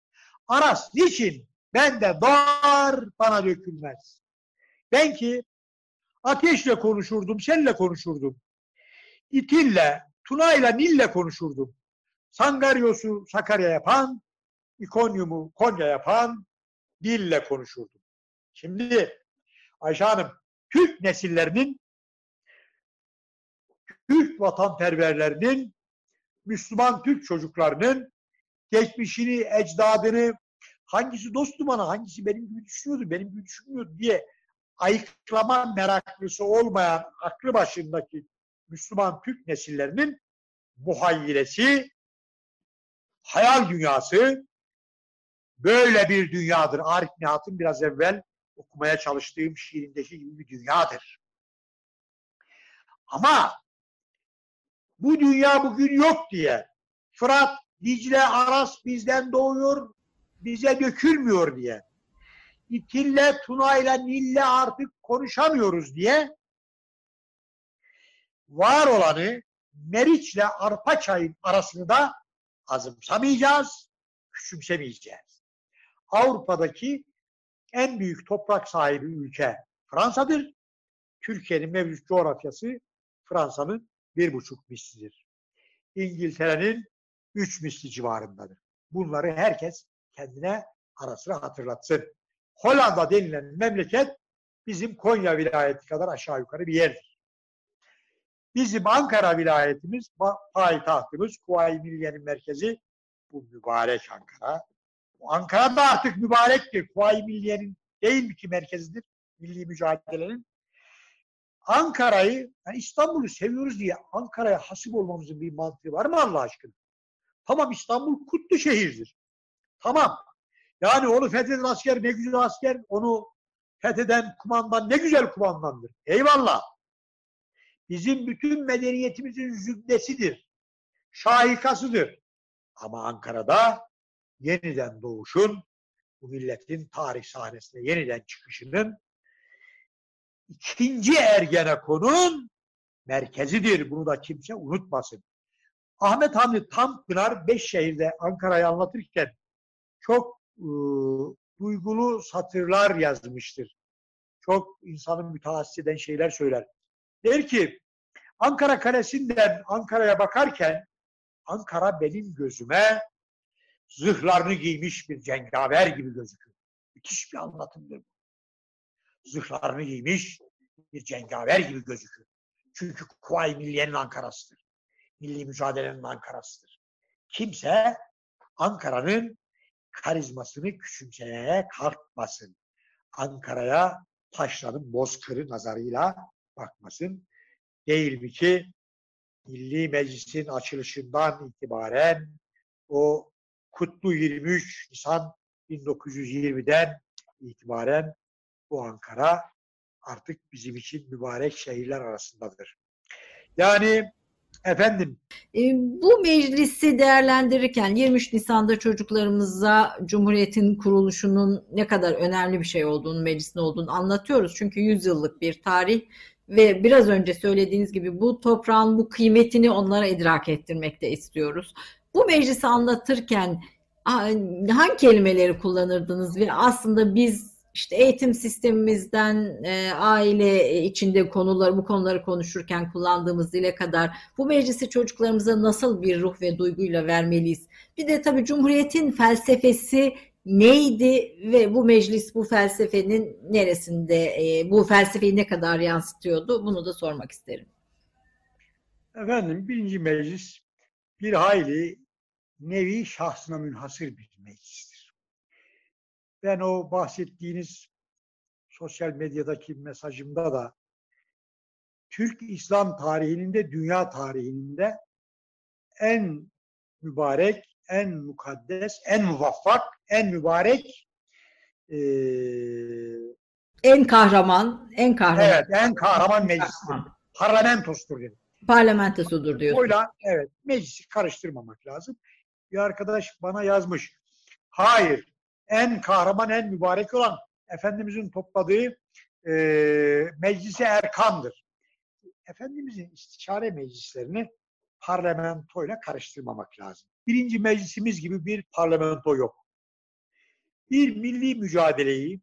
Aras niçin? Ben de dar bana dökülmez. Ben ki ateşle konuşurdum, senle konuşurdum. İtille, Tuna'yla, Nil'le konuşurdum. Sangaryos'u Sakarya yapan, İkonyum'u Konya yapan dille konuşurdum. Şimdi Ayşe Hanım, Türk nesillerinin, Türk vatanperverlerinin, Müslüman Türk çocuklarının geçmişini, ecdadını, hangisi dostum bana, hangisi benim gibi düşünüyordu, benim gibi düşünmüyordu diye ayıklama meraklısı olmayan aklı başındaki Müslüman Türk nesillerinin muhayyilesi, hayal dünyası böyle bir dünyadır. Arif Nihat'ın biraz evvel okumaya çalıştığım şiirindeki gibi bir dünyadır. Ama bu dünya bugün yok diye Fırat, Dicle, Aras bizden doğuyor, bize dökülmüyor diye. İtille, Tuna'yla, Nil'le artık konuşamıyoruz diye var olanı Meriç'le Arpaçay'ın arasını da azımsamayacağız, küçümsemeyeceğiz. Avrupa'daki en büyük toprak sahibi ülke Fransa'dır. Türkiye'nin mevcut coğrafyası Fransa'nın bir buçuk mislidir. İngiltere'nin üç misli civarındadır. Bunları herkes kendine ara sıra hatırlatsın. Hollanda denilen memleket bizim Konya vilayeti kadar aşağı yukarı bir yerdir. Bizim Ankara vilayetimiz, payitahtımız, Kuvayi Milliye'nin merkezi bu mübarek Ankara. Ankara da artık mübarektir. Kuvayi Milliye'nin değil mi ki merkezidir? Milli mücadelenin. Ankara'yı, yani İstanbul'u seviyoruz diye Ankara'ya hasip olmamızın bir mantığı var mı Allah aşkına? Tamam İstanbul kutlu şehirdir. Tamam. Yani onu fetheden asker ne güzel asker, onu fetheden kumandan ne güzel kumandandır. Eyvallah. Bizim bütün medeniyetimizin zübdesidir. Şahikasıdır. Ama Ankara'da yeniden doğuşun, bu milletin tarih sahnesine yeniden çıkışının ikinci Ergenekon'un merkezidir. Bunu da kimse unutmasın. Ahmet Hamdi Tanpınar beş şehirde Ankara'yı anlatırken çok e, duygulu satırlar yazmıştır. Çok insanı mütehassıs eden şeyler söyler. Der ki Ankara Kalesi'nden Ankara'ya bakarken Ankara benim gözüme zırhlarını giymiş bir cengaver gibi gözükür. Müthiş bir anlatımdır bu. Zırhlarını giymiş bir cengaver gibi gözükür. Çünkü Kuvayi Milliye'nin Ankara'sıdır. Milli mücadelenin Ankara'sıdır. Kimse Ankara'nın karizmasını küçümsemeye kalkmasın. Ankara'ya taşlanın bozkırı nazarıyla bakmasın. Değil mi ki Milli Meclis'in açılışından itibaren o kutlu 23 Nisan 1920'den itibaren bu Ankara artık bizim için mübarek şehirler arasındadır. Yani efendim e, bu meclisi değerlendirirken 23 Nisan'da çocuklarımıza Cumhuriyet'in kuruluşunun ne kadar önemli bir şey olduğunu, meclisin olduğunu anlatıyoruz. Çünkü 100 yıllık bir tarih ve biraz önce söylediğiniz gibi bu toprağın bu kıymetini onlara idrak ettirmekte istiyoruz. Bu meclisi anlatırken hangi kelimeleri kullanırdınız ve aslında biz işte eğitim sistemimizden e, aile içinde konuları bu konuları konuşurken kullandığımız dile kadar bu meclisi çocuklarımıza nasıl bir ruh ve duyguyla vermeliyiz? Bir de tabii Cumhuriyet'in felsefesi neydi ve bu meclis bu felsefenin neresinde, e, bu felsefeyi ne kadar yansıtıyordu? Bunu da sormak isterim. Efendim birinci meclis bir hayli nevi şahsına münhasır bir meclistir. Ben o bahsettiğiniz sosyal medyadaki mesajımda da Türk İslam tarihinin de dünya tarihinin de en mübarek, en mukaddes, en muvaffak, en mübarek e, en kahraman, en kahraman. Evet, en kahraman meclistir. Parlamentostur dedim. Parlamentosudur diyorsun. Oyla evet meclisi karıştırmamak lazım. Bir arkadaş bana yazmış. Hayır. En kahraman, en mübarek olan Efendimizin topladığı e, meclisi erkandır. Efendimizin istişare meclislerini parlamentoyla karıştırmamak lazım. Birinci meclisimiz gibi bir parlamento yok. Bir milli mücadeleyi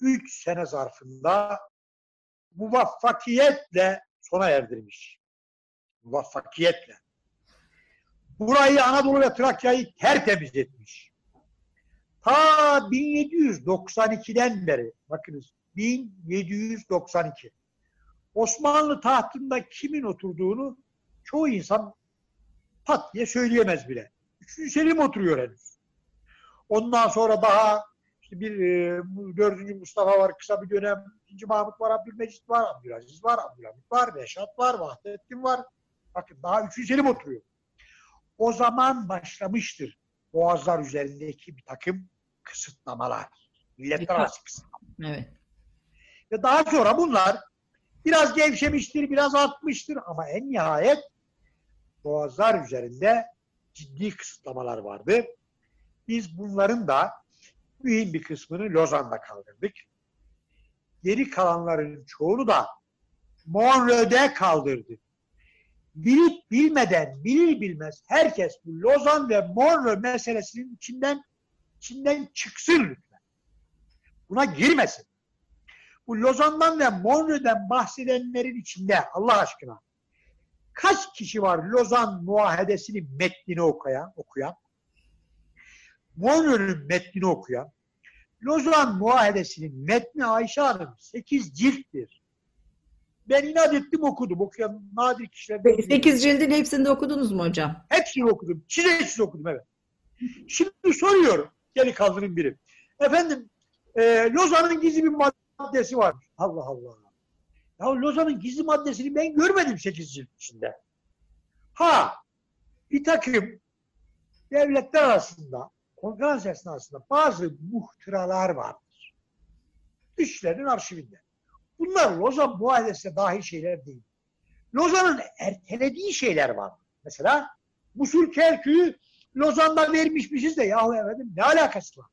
üç sene zarfında muvaffakiyetle sona erdirmiş. Muvaffakiyetle. Burayı Anadolu ve Trakya'yı tertemiz etmiş. Ta 1792'den beri, bakınız 1792. Osmanlı tahtında kimin oturduğunu çoğu insan pat diye söyleyemez bile. Üçüncü Selim oturuyor henüz. Ondan sonra daha işte bir e, dördüncü Mustafa var kısa bir dönem. İkinci Mahmut var, Abdülmecit var, Abdülaziz var, Abdülhamit var, Reşat var, Vahdettin var. Bakın daha üçüncü Selim oturuyor. O zaman başlamıştır boğazlar üzerindeki bir takım kısıtlamalar. Milletler arası kısıtlamalar. Evet. Ve daha sonra bunlar biraz gevşemiştir, biraz artmıştır ama en nihayet boğazlar üzerinde ciddi kısıtlamalar vardı. Biz bunların da mühim bir kısmını Lozan'da kaldırdık. Geri kalanların çoğunu da Montreux'de kaldırdık. Bilip bilmeden, bilir bilmez herkes bu Lozan ve Montreux meselesinin içinden içinden çıksın lütfen. Buna girmesin. Bu Lozan'dan ve Montreux'den bahsedenlerin içinde Allah aşkına kaç kişi var Lozan muahedesini metnini okuyan, okuyan? Monroe'nun metnini okuyan, Lozan Muahedesi'nin metni Ayşe Hanım 8 cilttir. Ben inat ettim okudum. Okuyan nadir kişilerden. Peki 8 cildin hepsini de okudunuz mu hocam? Hepsini okudum. Çize çize okudum evet. Şimdi soruyorum delikanlının biri. Efendim e, Lozan'ın gizli bir maddesi varmış. Allah Allah. Ya Lozan'ın gizli maddesini ben görmedim 8 cilt içinde. Ha bir takım devletler arasında konferans esnasında bazı muhtıralar vardır. Dışişlerinin arşivinde. Bunlar Lozan muahedesine dahil şeyler değil. Lozan'ın ertelediği şeyler var. Mesela Musul Kerkük'ü Lozan'da vermişmişiz de yahu efendim ne alakası var?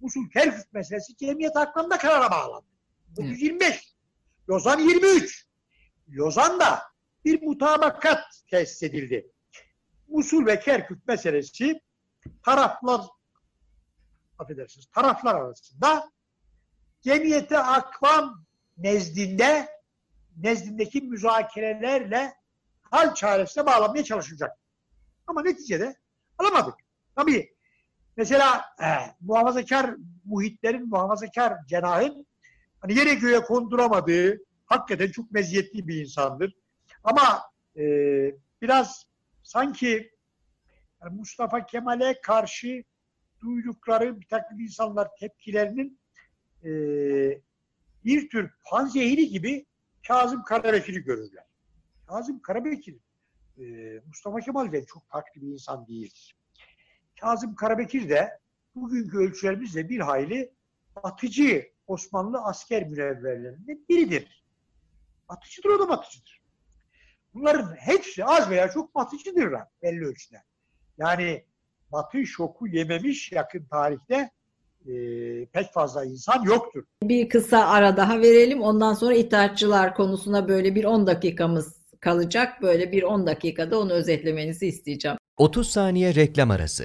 Musul Kerkük meselesi cemiyet hakkında karara bağlandı. 1925. Lozan 23. Lozan'da bir mutabakat tesis edildi. Musul ve Kerkük meselesi taraflar affedersiniz taraflar arasında cemiyete akvam nezdinde nezdindeki müzakerelerle hal çaresine bağlamaya çalışacak. Ama neticede alamadık. Tabii mesela e, muhafazakar muhitlerin, muhafazakar cenahın hani yere göğe konduramadığı hakikaten çok meziyetli bir insandır. Ama e, biraz sanki yani Mustafa Kemal'e karşı duydukları bir takım insanlar tepkilerinin e, bir tür panzehiri gibi Kazım Karabekir'i görürler. Kazım Karabekir e, Mustafa Kemal'den çok farklı bir insan değildir. Kazım Karabekir de bugünkü ölçülerimizle bir hayli batıcı Osmanlı asker münevverlerinden biridir. Batıcıdır o da batıcıdır. Bunların hepsi az veya çok batıcıdırlar belli ölçüde. Yani batı şoku yememiş yakın tarihte e, pek fazla insan yoktur. Bir kısa ara daha verelim. Ondan sonra itaatçılar konusuna böyle bir 10 dakikamız kalacak. Böyle bir 10 dakikada onu özetlemenizi isteyeceğim. 30 saniye reklam arası.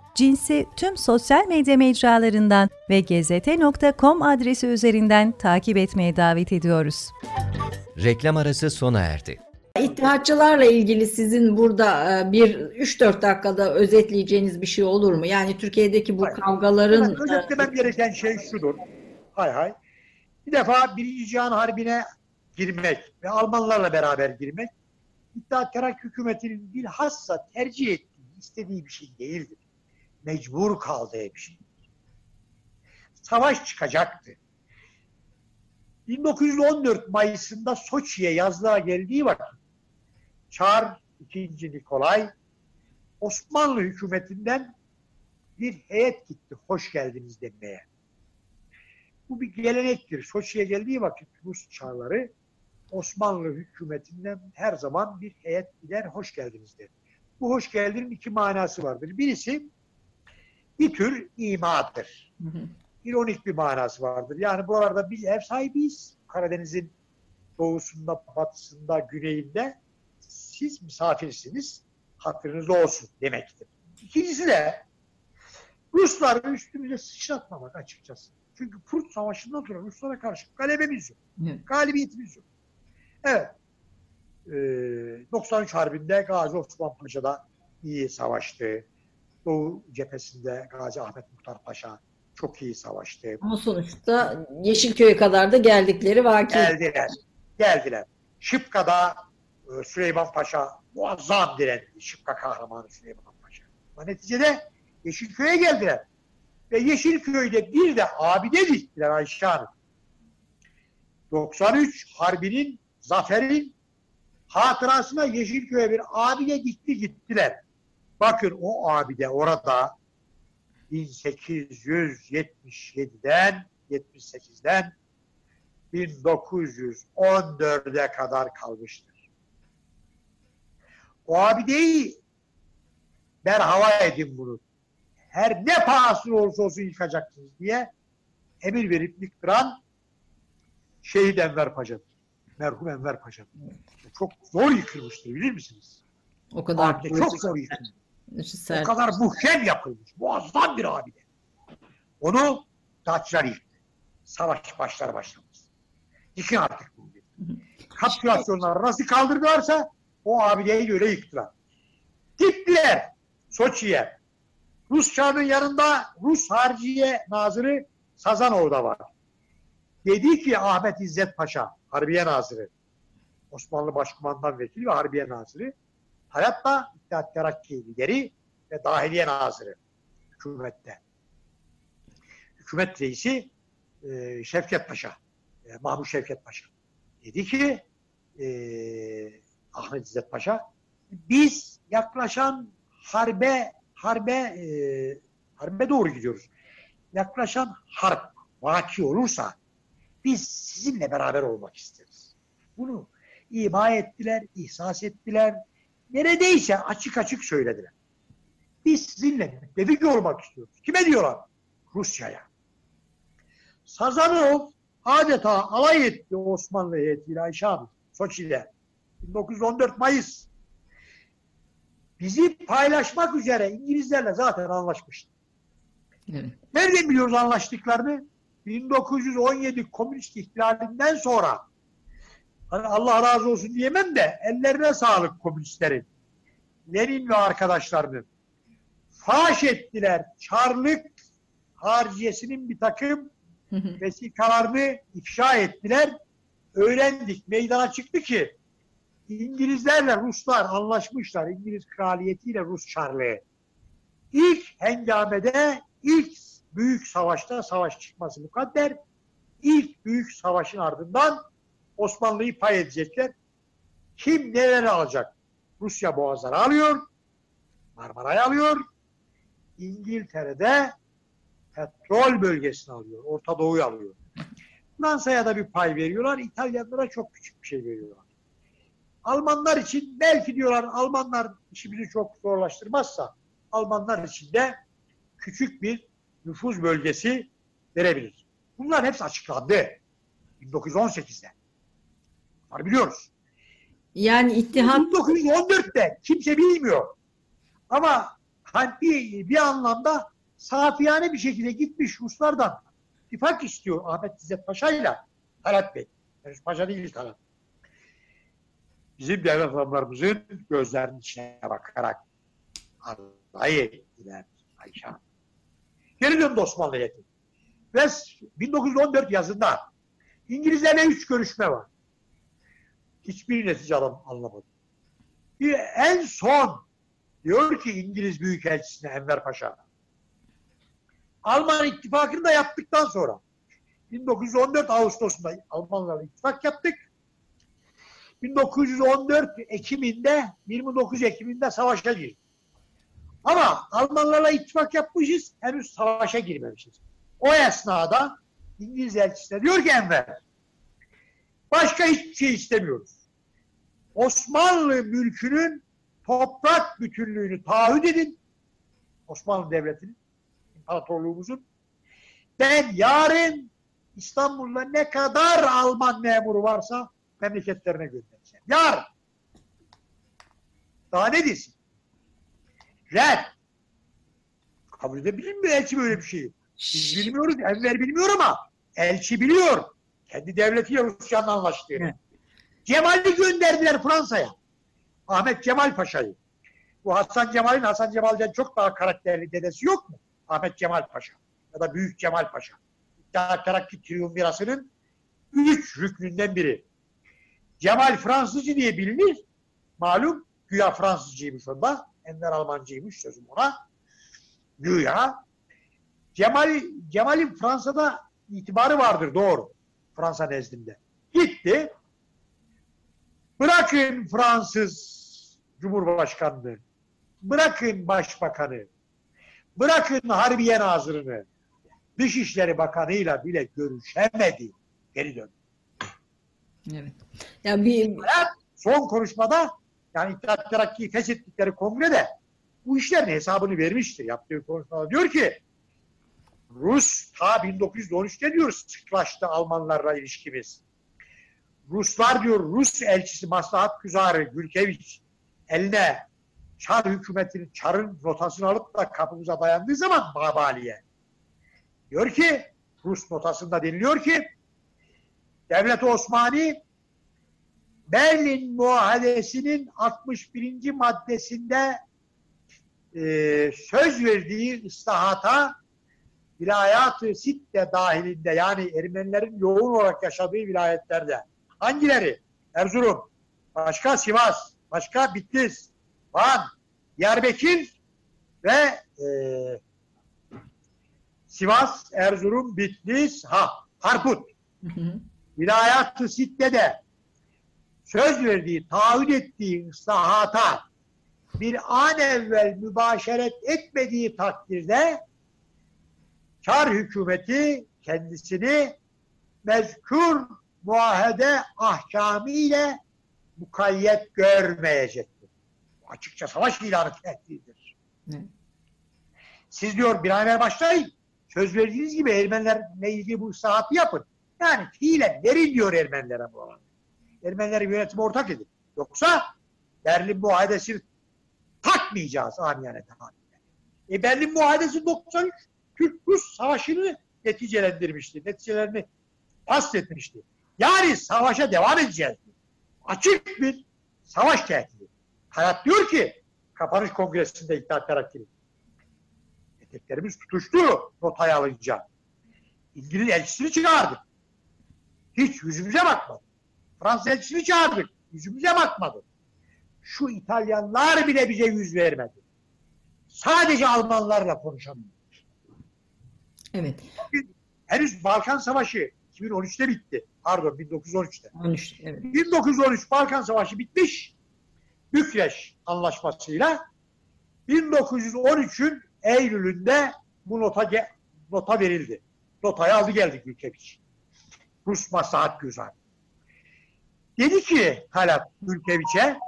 Cins'i tüm sosyal medya mecralarından ve gezete.com adresi üzerinden takip etmeye davet ediyoruz. Reklam arası sona erdi. İttihatçılarla ilgili sizin burada e, bir 3-4 dakikada özetleyeceğiniz bir şey olur mu? Yani Türkiye'deki bu Hayır. kavgaların Hemen özetlemem gereken şey şudur. Hay hay. Bir defa Birinci Cihan Harbi'ne girmek ve Almanlarla beraber girmek İttihat Terakki hükümetinin bilhassa tercih ettiği, istediği bir şey değildir. Mecbur kaldığı bir şey. Savaş çıkacaktı. 1914 Mayıs'ında Soçi'ye yazlığa geldiği vakit Çar II. Nikolay Osmanlı hükümetinden bir heyet gitti hoş geldiniz demeye. Bu bir gelenektir. Soçi'ye geldiği vakit Rus çarları Osmanlı hükümetinden her zaman bir heyet gider hoş geldiniz der. Bu hoş geldinin iki manası vardır. Birisi bir tür imadır. Hı hı. İronik bir manası vardır. Yani bu arada biz ev sahibiyiz. Karadeniz'in doğusunda, batısında, güneyinde siz misafirsiniz. Hatırınız olsun demektir. İkincisi de Rusları üstümüze sıçratmamak açıkçası. Çünkü Purt Savaşı'ndan sonra Ruslara karşı galebemiz yok. Evet. Galibiyetimiz yok. Evet. Ee, 93 Harbi'nde Gazi Osman Paşa'da iyi savaştı. Doğu cephesinde Gazi Ahmet Muhtar Paşa çok iyi savaştı. Ama sonuçta Yeşilköy'e kadar da geldikleri vaki. Geldiler. Geldiler. Şıpka'da e, Süleyman Paşa muazzam direndi. Şıpka kahramanı Süleyman Paşa. Ama neticede Yeşilköy'e geldiler. Ve Yeşilköy'de bir de abide diktiler Ayşe Hanım. 93 Harbi'nin, zaferin hatırasına Yeşilköy'e bir abide dikti gittiler. Bakın o abide orada 1877'den 78'den 1914'e kadar kalmıştır. O abideyi berhava edin bunu. her ne pahasına olursa olsun yıkacaksınız diye emir verip yıktıran Şehit Enver Paşa'dır. Merhum Enver Paşa'dır. Çok zor yıkılmıştır bilir misiniz? O kadar Abide çok zor yıkılmış. O sert. kadar muhkem yapılmış. Muazzam bir abide. Onu Daçlar yıktı. Savaş başlar başlamaz. Yıkın artık bunu dedi. Kapitülasyonlar nasıl kaldırdılarsa o abideyi de öyle yıktılar. Gittiler Soçi'ye. Rus çağının yanında Rus Harciye Nazırı Sazanov da var. Dedi ki Ahmet İzzet Paşa, Harbiye Nazırı, Osmanlı Başkumandan Vekili ve Harbiye Nazırı, hayatta İttihat Terakki lideri ve Dahiliye Nazırı hükümette. Hükümet reisi e, Şevket Paşa, e, Mahmut Şevket Paşa. Dedi ki e, Ahmet İzzet Paşa, biz yaklaşan harbe harbe e, harbe doğru gidiyoruz. Yaklaşan harp vaki olursa biz sizinle beraber olmak isteriz. Bunu ima ettiler, ihsas ettiler. Neredeyse açık açık söylediler. Biz sizinle müttefik olmak istiyoruz. Kime diyorlar? Rusya'ya. Sazanov adeta alay etti Osmanlı heyetiyle Ayşe abi Soçi'de. 1914 Mayıs. Bizi paylaşmak üzere İngilizlerle zaten anlaşmıştı. Evet. Nereden biliyoruz anlaştıklarını? 1917 komünist ihtilalinden sonra hani Allah razı olsun diyemem de ellerine sağlık komünistlerin. Lenin ve arkadaşlarının faş ettiler. Çarlık harciyesinin bir takım vesikalarını ifşa ettiler. Öğrendik. Meydana çıktı ki İngilizlerle Ruslar anlaşmışlar. İngiliz kraliyetiyle Rus Çarlığı. İlk hengamede, ilk büyük savaşta savaş çıkması mukadder. İlk büyük savaşın ardından Osmanlı'yı pay edecekler. Kim neleri alacak? Rusya boğazları alıyor. Marmara'yı alıyor. İngiltere'de petrol bölgesini alıyor. Orta Doğu'yu alıyor. Fransa'ya da bir pay veriyorlar. İtalyanlara çok küçük bir şey veriyorlar. Almanlar için belki diyorlar Almanlar işimizi çok zorlaştırmazsa Almanlar için de küçük bir nüfuz bölgesi verebilir. Bunlar hepsi açıklandı. 1918'de. Bunları biliyoruz. Yani ittihat 1914'te kimse bilmiyor. Ama hani bir, bir anlamda safiyane bir şekilde gitmiş Ruslardan ittifak istiyor Ahmet İzzet Paşa ile Talat Bey. Henüz Paşa değil Talat. Bizim devlet adamlarımızın gözlerinin içine bakarak alay ettiler Ayşe Hanım. Geri döndü Osmanlı heyeti. Ve 1914 yazında İngilizlerle üç görüşme var. Hiçbir netice alam anlamadı. Bir, en son diyor ki İngiliz Büyükelçisine Enver Paşa Alman ittifakını da yaptıktan sonra 1914 Ağustos'unda Almanlarla ittifak yaptık. 1914 Ekim'inde 29 Ekim'inde savaşa girdik. Ama Almanlarla ittifak yapmışız, henüz savaşa girmemişiz. O esnada İngiliz elçisi diyor ki Enver, başka hiçbir şey istemiyoruz. Osmanlı mülkünün toprak bütünlüğünü taahhüt edin. Osmanlı Devleti'nin, imparatorluğumuzun. Ben yarın İstanbul'da ne kadar Alman memuru varsa memleketlerine göndereceğim. Yarın. Daha ne desin? Red. Kabul edebilir mi elçi böyle bir şeyi? Biz bilmiyoruz. Enver bilmiyor ama elçi biliyor. Kendi devletiyle Rusya'nın anlaştığını. Evet. Cemal'i gönderdiler Fransa'ya. Ahmet Cemal Paşa'yı. Bu Hasan Cemal'in Hasan Cemal'den çok daha karakterli dedesi yok mu? Ahmet Cemal Paşa ya da Büyük Cemal Paşa. İttihat Terakki Triumvirası'nın üç rüknünden biri. Cemal Fransızcı diye bilinir. Malum güya Fransızcıymış onda. Enver Almancıymış sözüm ona. Güya. Cemal, Cemal'in Fransa'da itibarı vardır doğru. Fransa nezdinde. Gitti. Bırakın Fransız Cumhurbaşkanlığı. Bırakın Başbakanı. Bırakın Harbiye Nazırını. Dışişleri Bakanı'yla bile görüşemedi. Geri döndü. evet. Ya bir son konuşmada yani İttihat Terakki'yi feshettikleri kongrede bu işlerin hesabını vermiştir yaptığı konuşmada. Diyor ki Rus ta 1913'te diyor sıklaştı Almanlarla ilişkimiz. Ruslar diyor Rus elçisi Maslahat Güzarı Gülkeviç eline Çar hükümetinin Çar'ın notasını alıp da kapımıza dayandığı zaman Babali'ye diyor ki Rus notasında deniliyor ki Devlet Osmani Berlin Muahedesi'nin 61. maddesinde e, söz verdiği ıslahata vilayat-ı sitte dahilinde yani Ermenilerin yoğun olarak yaşadığı vilayetlerde hangileri? Erzurum, başka Sivas, başka Bitlis, Van, Diyarbakır ve e, Sivas, Erzurum, Bitlis, ha, Harput. Vilayat-ı söz verdiği, taahhüt ettiği ıslahata bir an evvel mübaşeret etmediği takdirde Çar hükümeti kendisini mezkur muahede ahkamı ile mukayyet görmeyecektir. Açıkça savaş ilanı tehdididir. Siz diyor bir an evvel başlayın. Söz verdiğiniz gibi Ermenilerle ilgili bu ıslahatı yapın. Yani fiilen verin diyor Ermenilere bu alanda. Ermenileri yönetime ortak edin. Yoksa Berlin Muahedesi'ni takmayacağız amiyane tabirle. E Berlin Muahedesi 93 Türk-Rus savaşını neticelendirmişti. Neticelerini bahsetmişti. Yani savaşa devam edeceğiz. Açık bir savaş tehdidi. Hayat diyor ki kapanış kongresinde İttihat Terakki'nin eteklerimiz tutuştu notayı alınca. İngiliz elçisini çağırdık. Hiç yüzümüze bakmadı. Fransız elçisini çağırdık. Yüzümüze bakmadı. Şu İtalyanlar bile bize yüz vermedi. Sadece Almanlarla konuşamıyor. Evet. Henüz Balkan Savaşı 2013'te bitti. Pardon 1913'te. 13. Evet. 1913 Balkan Savaşı bitmiş. Bükreş anlaşmasıyla 1913'ün Eylül'ünde bu nota nota verildi. Notayı aldı geldi Gülkeviç. Rus Maslahat Güzel. Dedi ki Talat Gülkeviç'e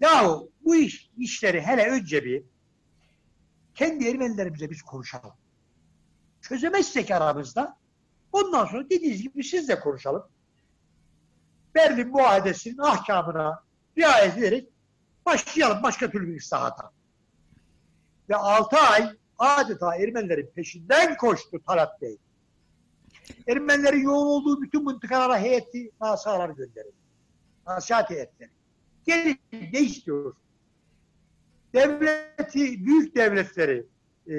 yahu bu iş, işleri hele önce bir kendi Ermenilerimize biz konuşalım. Çözemezsek aramızda ondan sonra dediğiniz gibi siz de konuşalım. Berlin Muahedesi'nin ahkamına riayet ederek başlayalım başka türlü bir ıslahata. Ve 6 ay adeta Ermenilerin peşinden koştu Talat Bey. Ermenilerin yoğun olduğu bütün mıntıkalara heyeti nasalar gönderildi. Nasihat heyetleri. Gelin ne istiyor? Devleti, büyük devletleri e,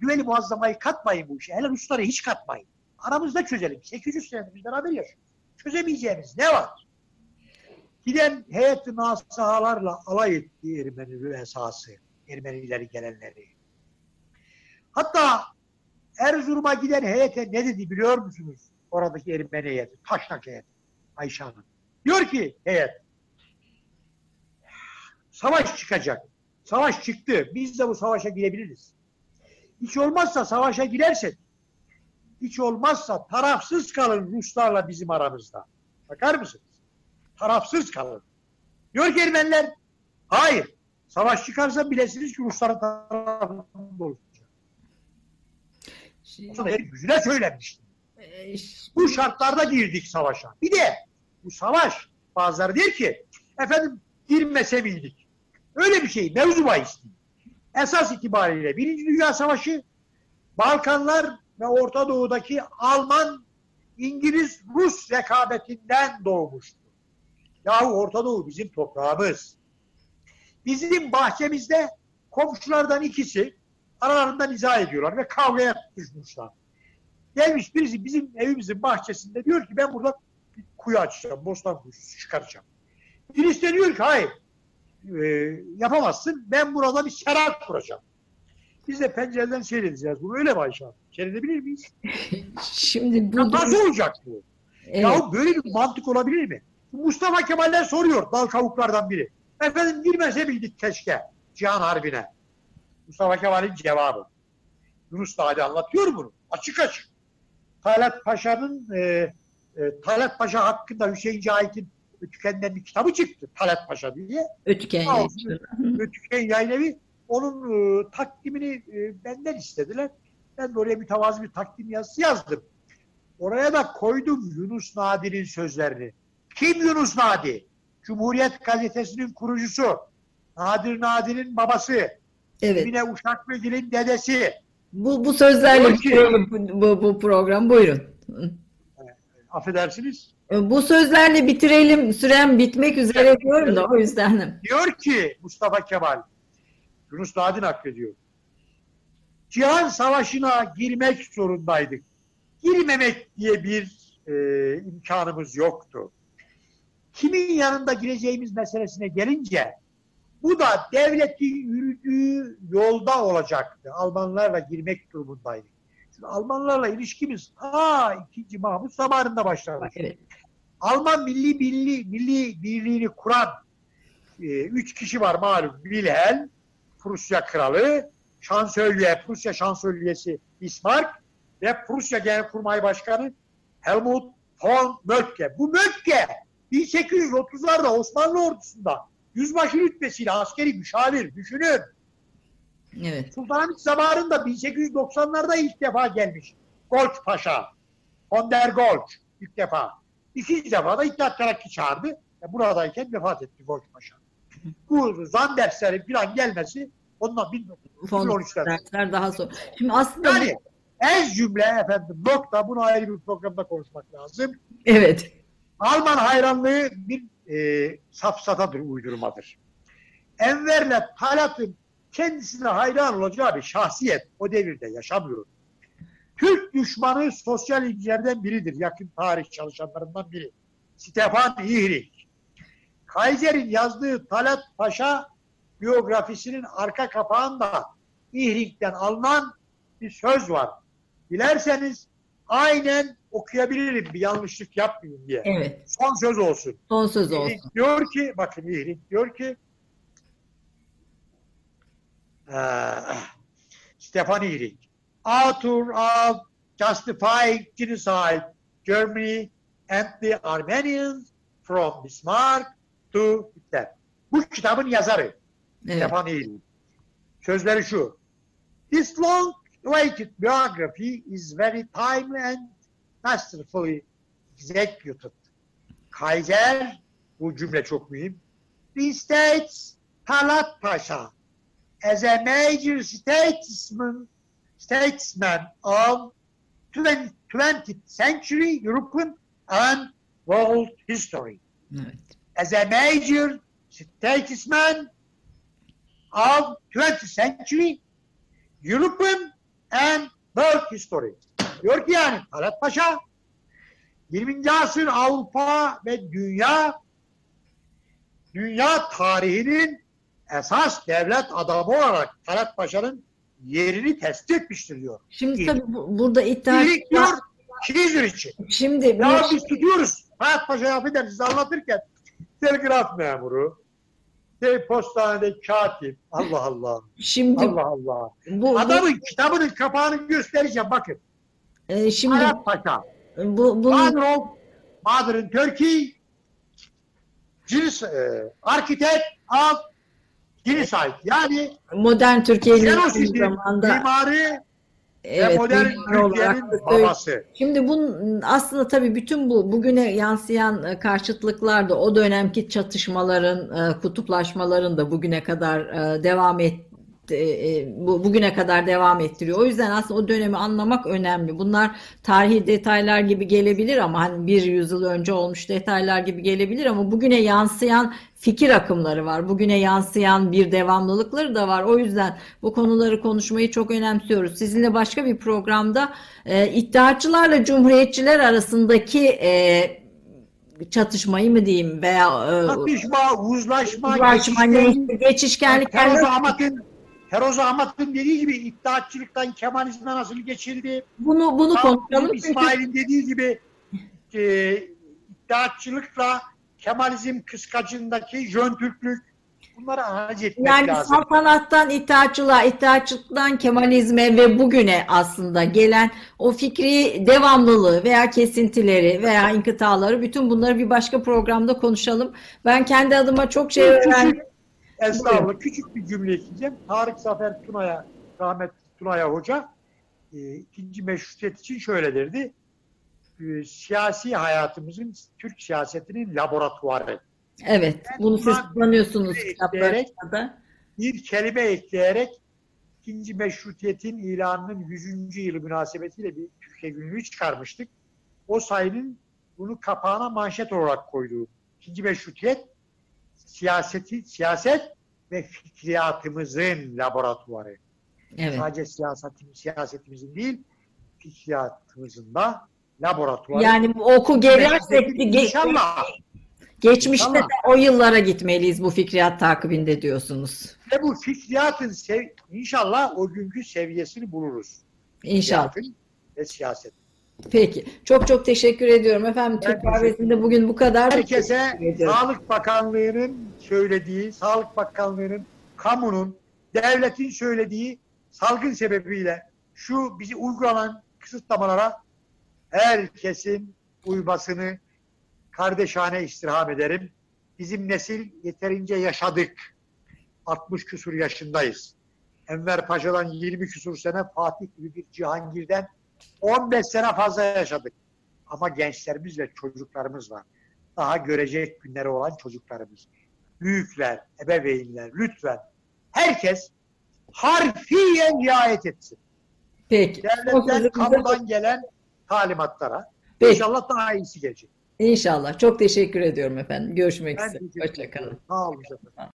güveni muazzamayı katmayın bu işe. Hele Rusları hiç katmayın. Aramızda çözelim. 800 senedir biz beraber yaşıyoruz. Çözemeyeceğimiz ne var? Giden heyet-i nasahalarla alay etti Ermeni rüesası. Ermenileri gelenleri. Hatta Erzurum'a giden heyete ne dedi biliyor musunuz? Oradaki Ermeni heyeti. Taşnak heyeti. Ayşe Hanım. Diyor ki heyet savaş çıkacak. Savaş çıktı. Biz de bu savaşa girebiliriz. Hiç olmazsa savaşa girersek hiç olmazsa tarafsız kalın Ruslarla bizim aramızda. Bakar mısınız? Tarafsız kalın. Diyor ki Ermeniler hayır. Savaş çıkarsa bilesiniz ki Rusların tarafında olacak. Herif yüzüne söylemişti. Ee, Bu şartlarda girdik savaşa. Bir de bu savaş bazıları der ki efendim girmese miydik? Öyle bir şey mevzu bahis değil. Esas itibariyle Birinci Dünya Savaşı Balkanlar ve Orta Doğu'daki Alman, İngiliz, Rus rekabetinden doğmuştu. Yahu Orta Doğu bizim toprağımız. Bizim bahçemizde komşulardan ikisi aralarında nizah ediyorlar ve kavgaya tutuşmuşlar. Gelmiş birisi bizim evimizin bahçesinde diyor ki ben burada kuyu açacağım, bostan kuyusu çıkaracağım. Birisi de diyor ki hayır e, yapamazsın ben burada bir serat kuracağım. Biz de pencereden seyredeceğiz bunu öyle mi Ayşe Hanım? Seyredebilir miyiz? *laughs* Şimdi Ya bu nasıl olacak bu? evet. Ya böyle bir mantık olabilir mi? Mustafa Kemal'den soruyor dal kavuklardan biri. Efendim girmese bildik keşke Cihan Harbi'ne. Mustafa Kemal'in cevabı. Yunus Dağ'da anlatıyor bunu. Açık açık. Talat Paşa'nın e, e, Talat Paşa hakkında Hüseyin Cahit'in Ötüken'den bir kitabı çıktı. Talat Paşa diye. Ötüken. Ötüken Yayınevi onun e, takdimini e, benden istediler. Ben de oraya mütevazı bir takdim yazısı yazdım. Oraya da koydum Yunus Nadi'nin sözlerini. Kim Yunus Nadi? Cumhuriyet Gazetesi'nin kurucusu. Nadir Nadi'nin babası. Evet. Emine Uşaklıgil'in dedesi. Bu, bu sözlerle bitirelim bu, bu, bu program. Buyurun. Affedersiniz. Bu sözlerle bitirelim. Sürem bitmek üzere diyorum da o yüzden. Diyor ki Mustafa Kemal, Yunus Nadi naklediyor. Cihan Savaşı'na girmek zorundaydık. Girmemek diye bir e, imkanımız yoktu. Kimin yanında gireceğimiz meselesine gelince bu da devletin yürüdüğü yolda olacaktı. Almanlarla girmek durumundaydık. Şimdi Almanlarla ilişkimiz ta 2. Mahmut zamanında başladı. Evet. Alman milli milli milli birliğini kuran e, üç kişi var malum. Wilhelm, Prusya kralı, şansölye, Prusya şansölyesi Bismarck ve Prusya Genelkurmay Başkanı Helmut von Moltke. Bu Moltke 1830'larda Osmanlı ordusunda yüzbaşı rütbesiyle askeri müşavir düşünün. Evet. Sultanahmet zamanında 1890'larda ilk defa gelmiş. Golç Paşa. Von der Golç ilk defa. İkinci defa da İttihat Terakki çağırdı. E, buradayken vefat etti Golç Paşa. Bu Zanderslerin falan gelmesi ondan 1913'ten. Fondasyonlar daha sonra. Şimdi aslında Yani ez cümle efendim nokta bunu ayrı bir programda konuşmak lazım. evet. Alman hayranlığı bir e, safsatadır, uydurmadır. Enver'le Talat'ın kendisine hayran olacağı bir şahsiyet o devirde yaşamıyor. Türk düşmanı sosyal ilgilerden biridir. Yakın tarih çalışanlarından biri. Stefan İhrik. Kaiser'in yazdığı Talat Paşa biyografisinin arka kapağında İhrik'ten alınan bir söz var. Dilerseniz aynen okuyabilirim bir yanlışlık yapmayayım diye. Evet. Son söz olsun. Son söz İhrik olsun. diyor ki, bakın İhrik diyor ki eee, Stefan İhrik author of Justifying Genocide Germany and the Armenians from Bismarck to Hitler. Bu kitabın yazarı Evet. Stefan İhrik. Sözleri şu. This long awaited biography is very timely and masterfully executed. Kaiser, bu cümle çok mühim, restates Talat Paşa as a major statesman, statesman of 20th 20th century European and world history. Evet. As a major statesman of 20th century European and world history. Diyor ki yani Talat Paşa 20. asır Avrupa ve dünya dünya tarihinin esas devlet adamı olarak Talat Paşa'nın yerini tespit etmiştir diyor. Şimdi tabii bu- burada iddia İyilik diyor Şiizir için. Şimdi Ya bir- biz tutuyoruz. Talat Paşa'yı affedersiniz anlatırken telgraf memuru, şey, postanede katip. Allah Allah. şimdi Allah Allah. bu, bu Adamın kitabının kapağını göstereceğim bakın. e, şimdi Talat Paşa. bu bunu Father of Modern Turkey Cilis, e, Architect of Genocide. Yani modern Türkiye'nin zamanda mimarı ve evet, modern mimar olarak Türkiye'nin babası. Şimdi bunun aslında tabii bütün bu bugüne yansıyan e, karşıtlıklar da o dönemki çatışmaların, e, kutuplaşmaların da bugüne kadar e, devam et e, e, bu bugüne kadar devam ettiriyor. O yüzden aslında o dönemi anlamak önemli. Bunlar tarihi detaylar gibi gelebilir ama hani bir yüzyıl önce olmuş detaylar gibi gelebilir ama bugüne yansıyan fikir akımları var. Bugüne yansıyan bir devamlılıkları da var. O yüzden bu konuları konuşmayı çok önemsiyoruz. Sizinle başka bir programda e, iddiaçılarla cumhuriyetçiler arasındaki e, çatışmayı mı diyeyim veya e, Çatışma, uzlaşma, uzlaşma, geçişken- geçişkenlik Feroz Ahmet'in Feroz Ahmet'in dediği gibi iddiatçılıktan Kemalizme nasıl geçildi? bunu bunu konuşalım İsmail'in dediği gibi e, iddiatçılıkla Kemalizm kıskacındaki Jön Türklük Bunları analiz etmek Yani lazım. saltanattan itaatçılığa, itaatçılıktan Kemalizme ve bugüne aslında gelen o fikri devamlılığı veya kesintileri veya inkıtaları bütün bunları bir başka programda konuşalım. Ben kendi adıma çok şey öğrendim. Küçük bir cümle ekleyeceğim. Tarık Zafer Tuna'ya, rahmetli Tuna'ya hoca e, ikinci meşrutiyet için şöyle derdi. E, siyasi hayatımızın, Türk siyasetinin laboratuvarı. Evet, bunu siz kullanıyorsunuz kitaplarınızda da. bir kelime ekleyerek ikinci meşrutiyetin ilanının 100. yılı münasebetiyle bir Türkiye günlüğü çıkarmıştık. O sayının bunu kapağına manşet olarak koyduğu ikinci meşrutiyet siyaseti, siyaset ve fikriyatımızın laboratuvarı. Evet. Sadece siyasetimiz, siyasetimizin değil, fikriyatımızın da laboratuvarı. Yani oku gelirsek ge- İnşallah. geçmişte İnşallah. de o yıllara gitmeliyiz bu fikriyat takibinde diyorsunuz. Ve bu fikriyatın sev- inşallah o günkü seviyesini buluruz. İnşallah. Fikriyatın Ve siyaset. Peki. Çok çok teşekkür ediyorum efendim. Ben Türk kahvesinde bugün bu kadar. Herkese. Sağlık Bakanlığı'nın söylediği, Sağlık Bakanlığı'nın, kamunun, devletin söylediği salgın sebebiyle şu bizi uygulanan kısıtlamalara herkesin uymasını kardeşane istirham ederim. Bizim nesil yeterince yaşadık. 60 küsur yaşındayız. Enver Paşa'dan 20 küsur sene, Fatih gibi bir Cihangir'den 15 sene fazla yaşadık. Ama gençlerimiz ve çocuklarımız var. Daha görecek günleri olan çocuklarımız. Büyükler, ebeveynler lütfen herkes harfiyen riayet etsin. Peki. Devletten, kamudan gelen talimatlara. Peki. İnşallah daha iyisi gelecek. İnşallah. Çok teşekkür ediyorum efendim. Görüşmek üzere. Hoşçakalın. Sağ olun efendim.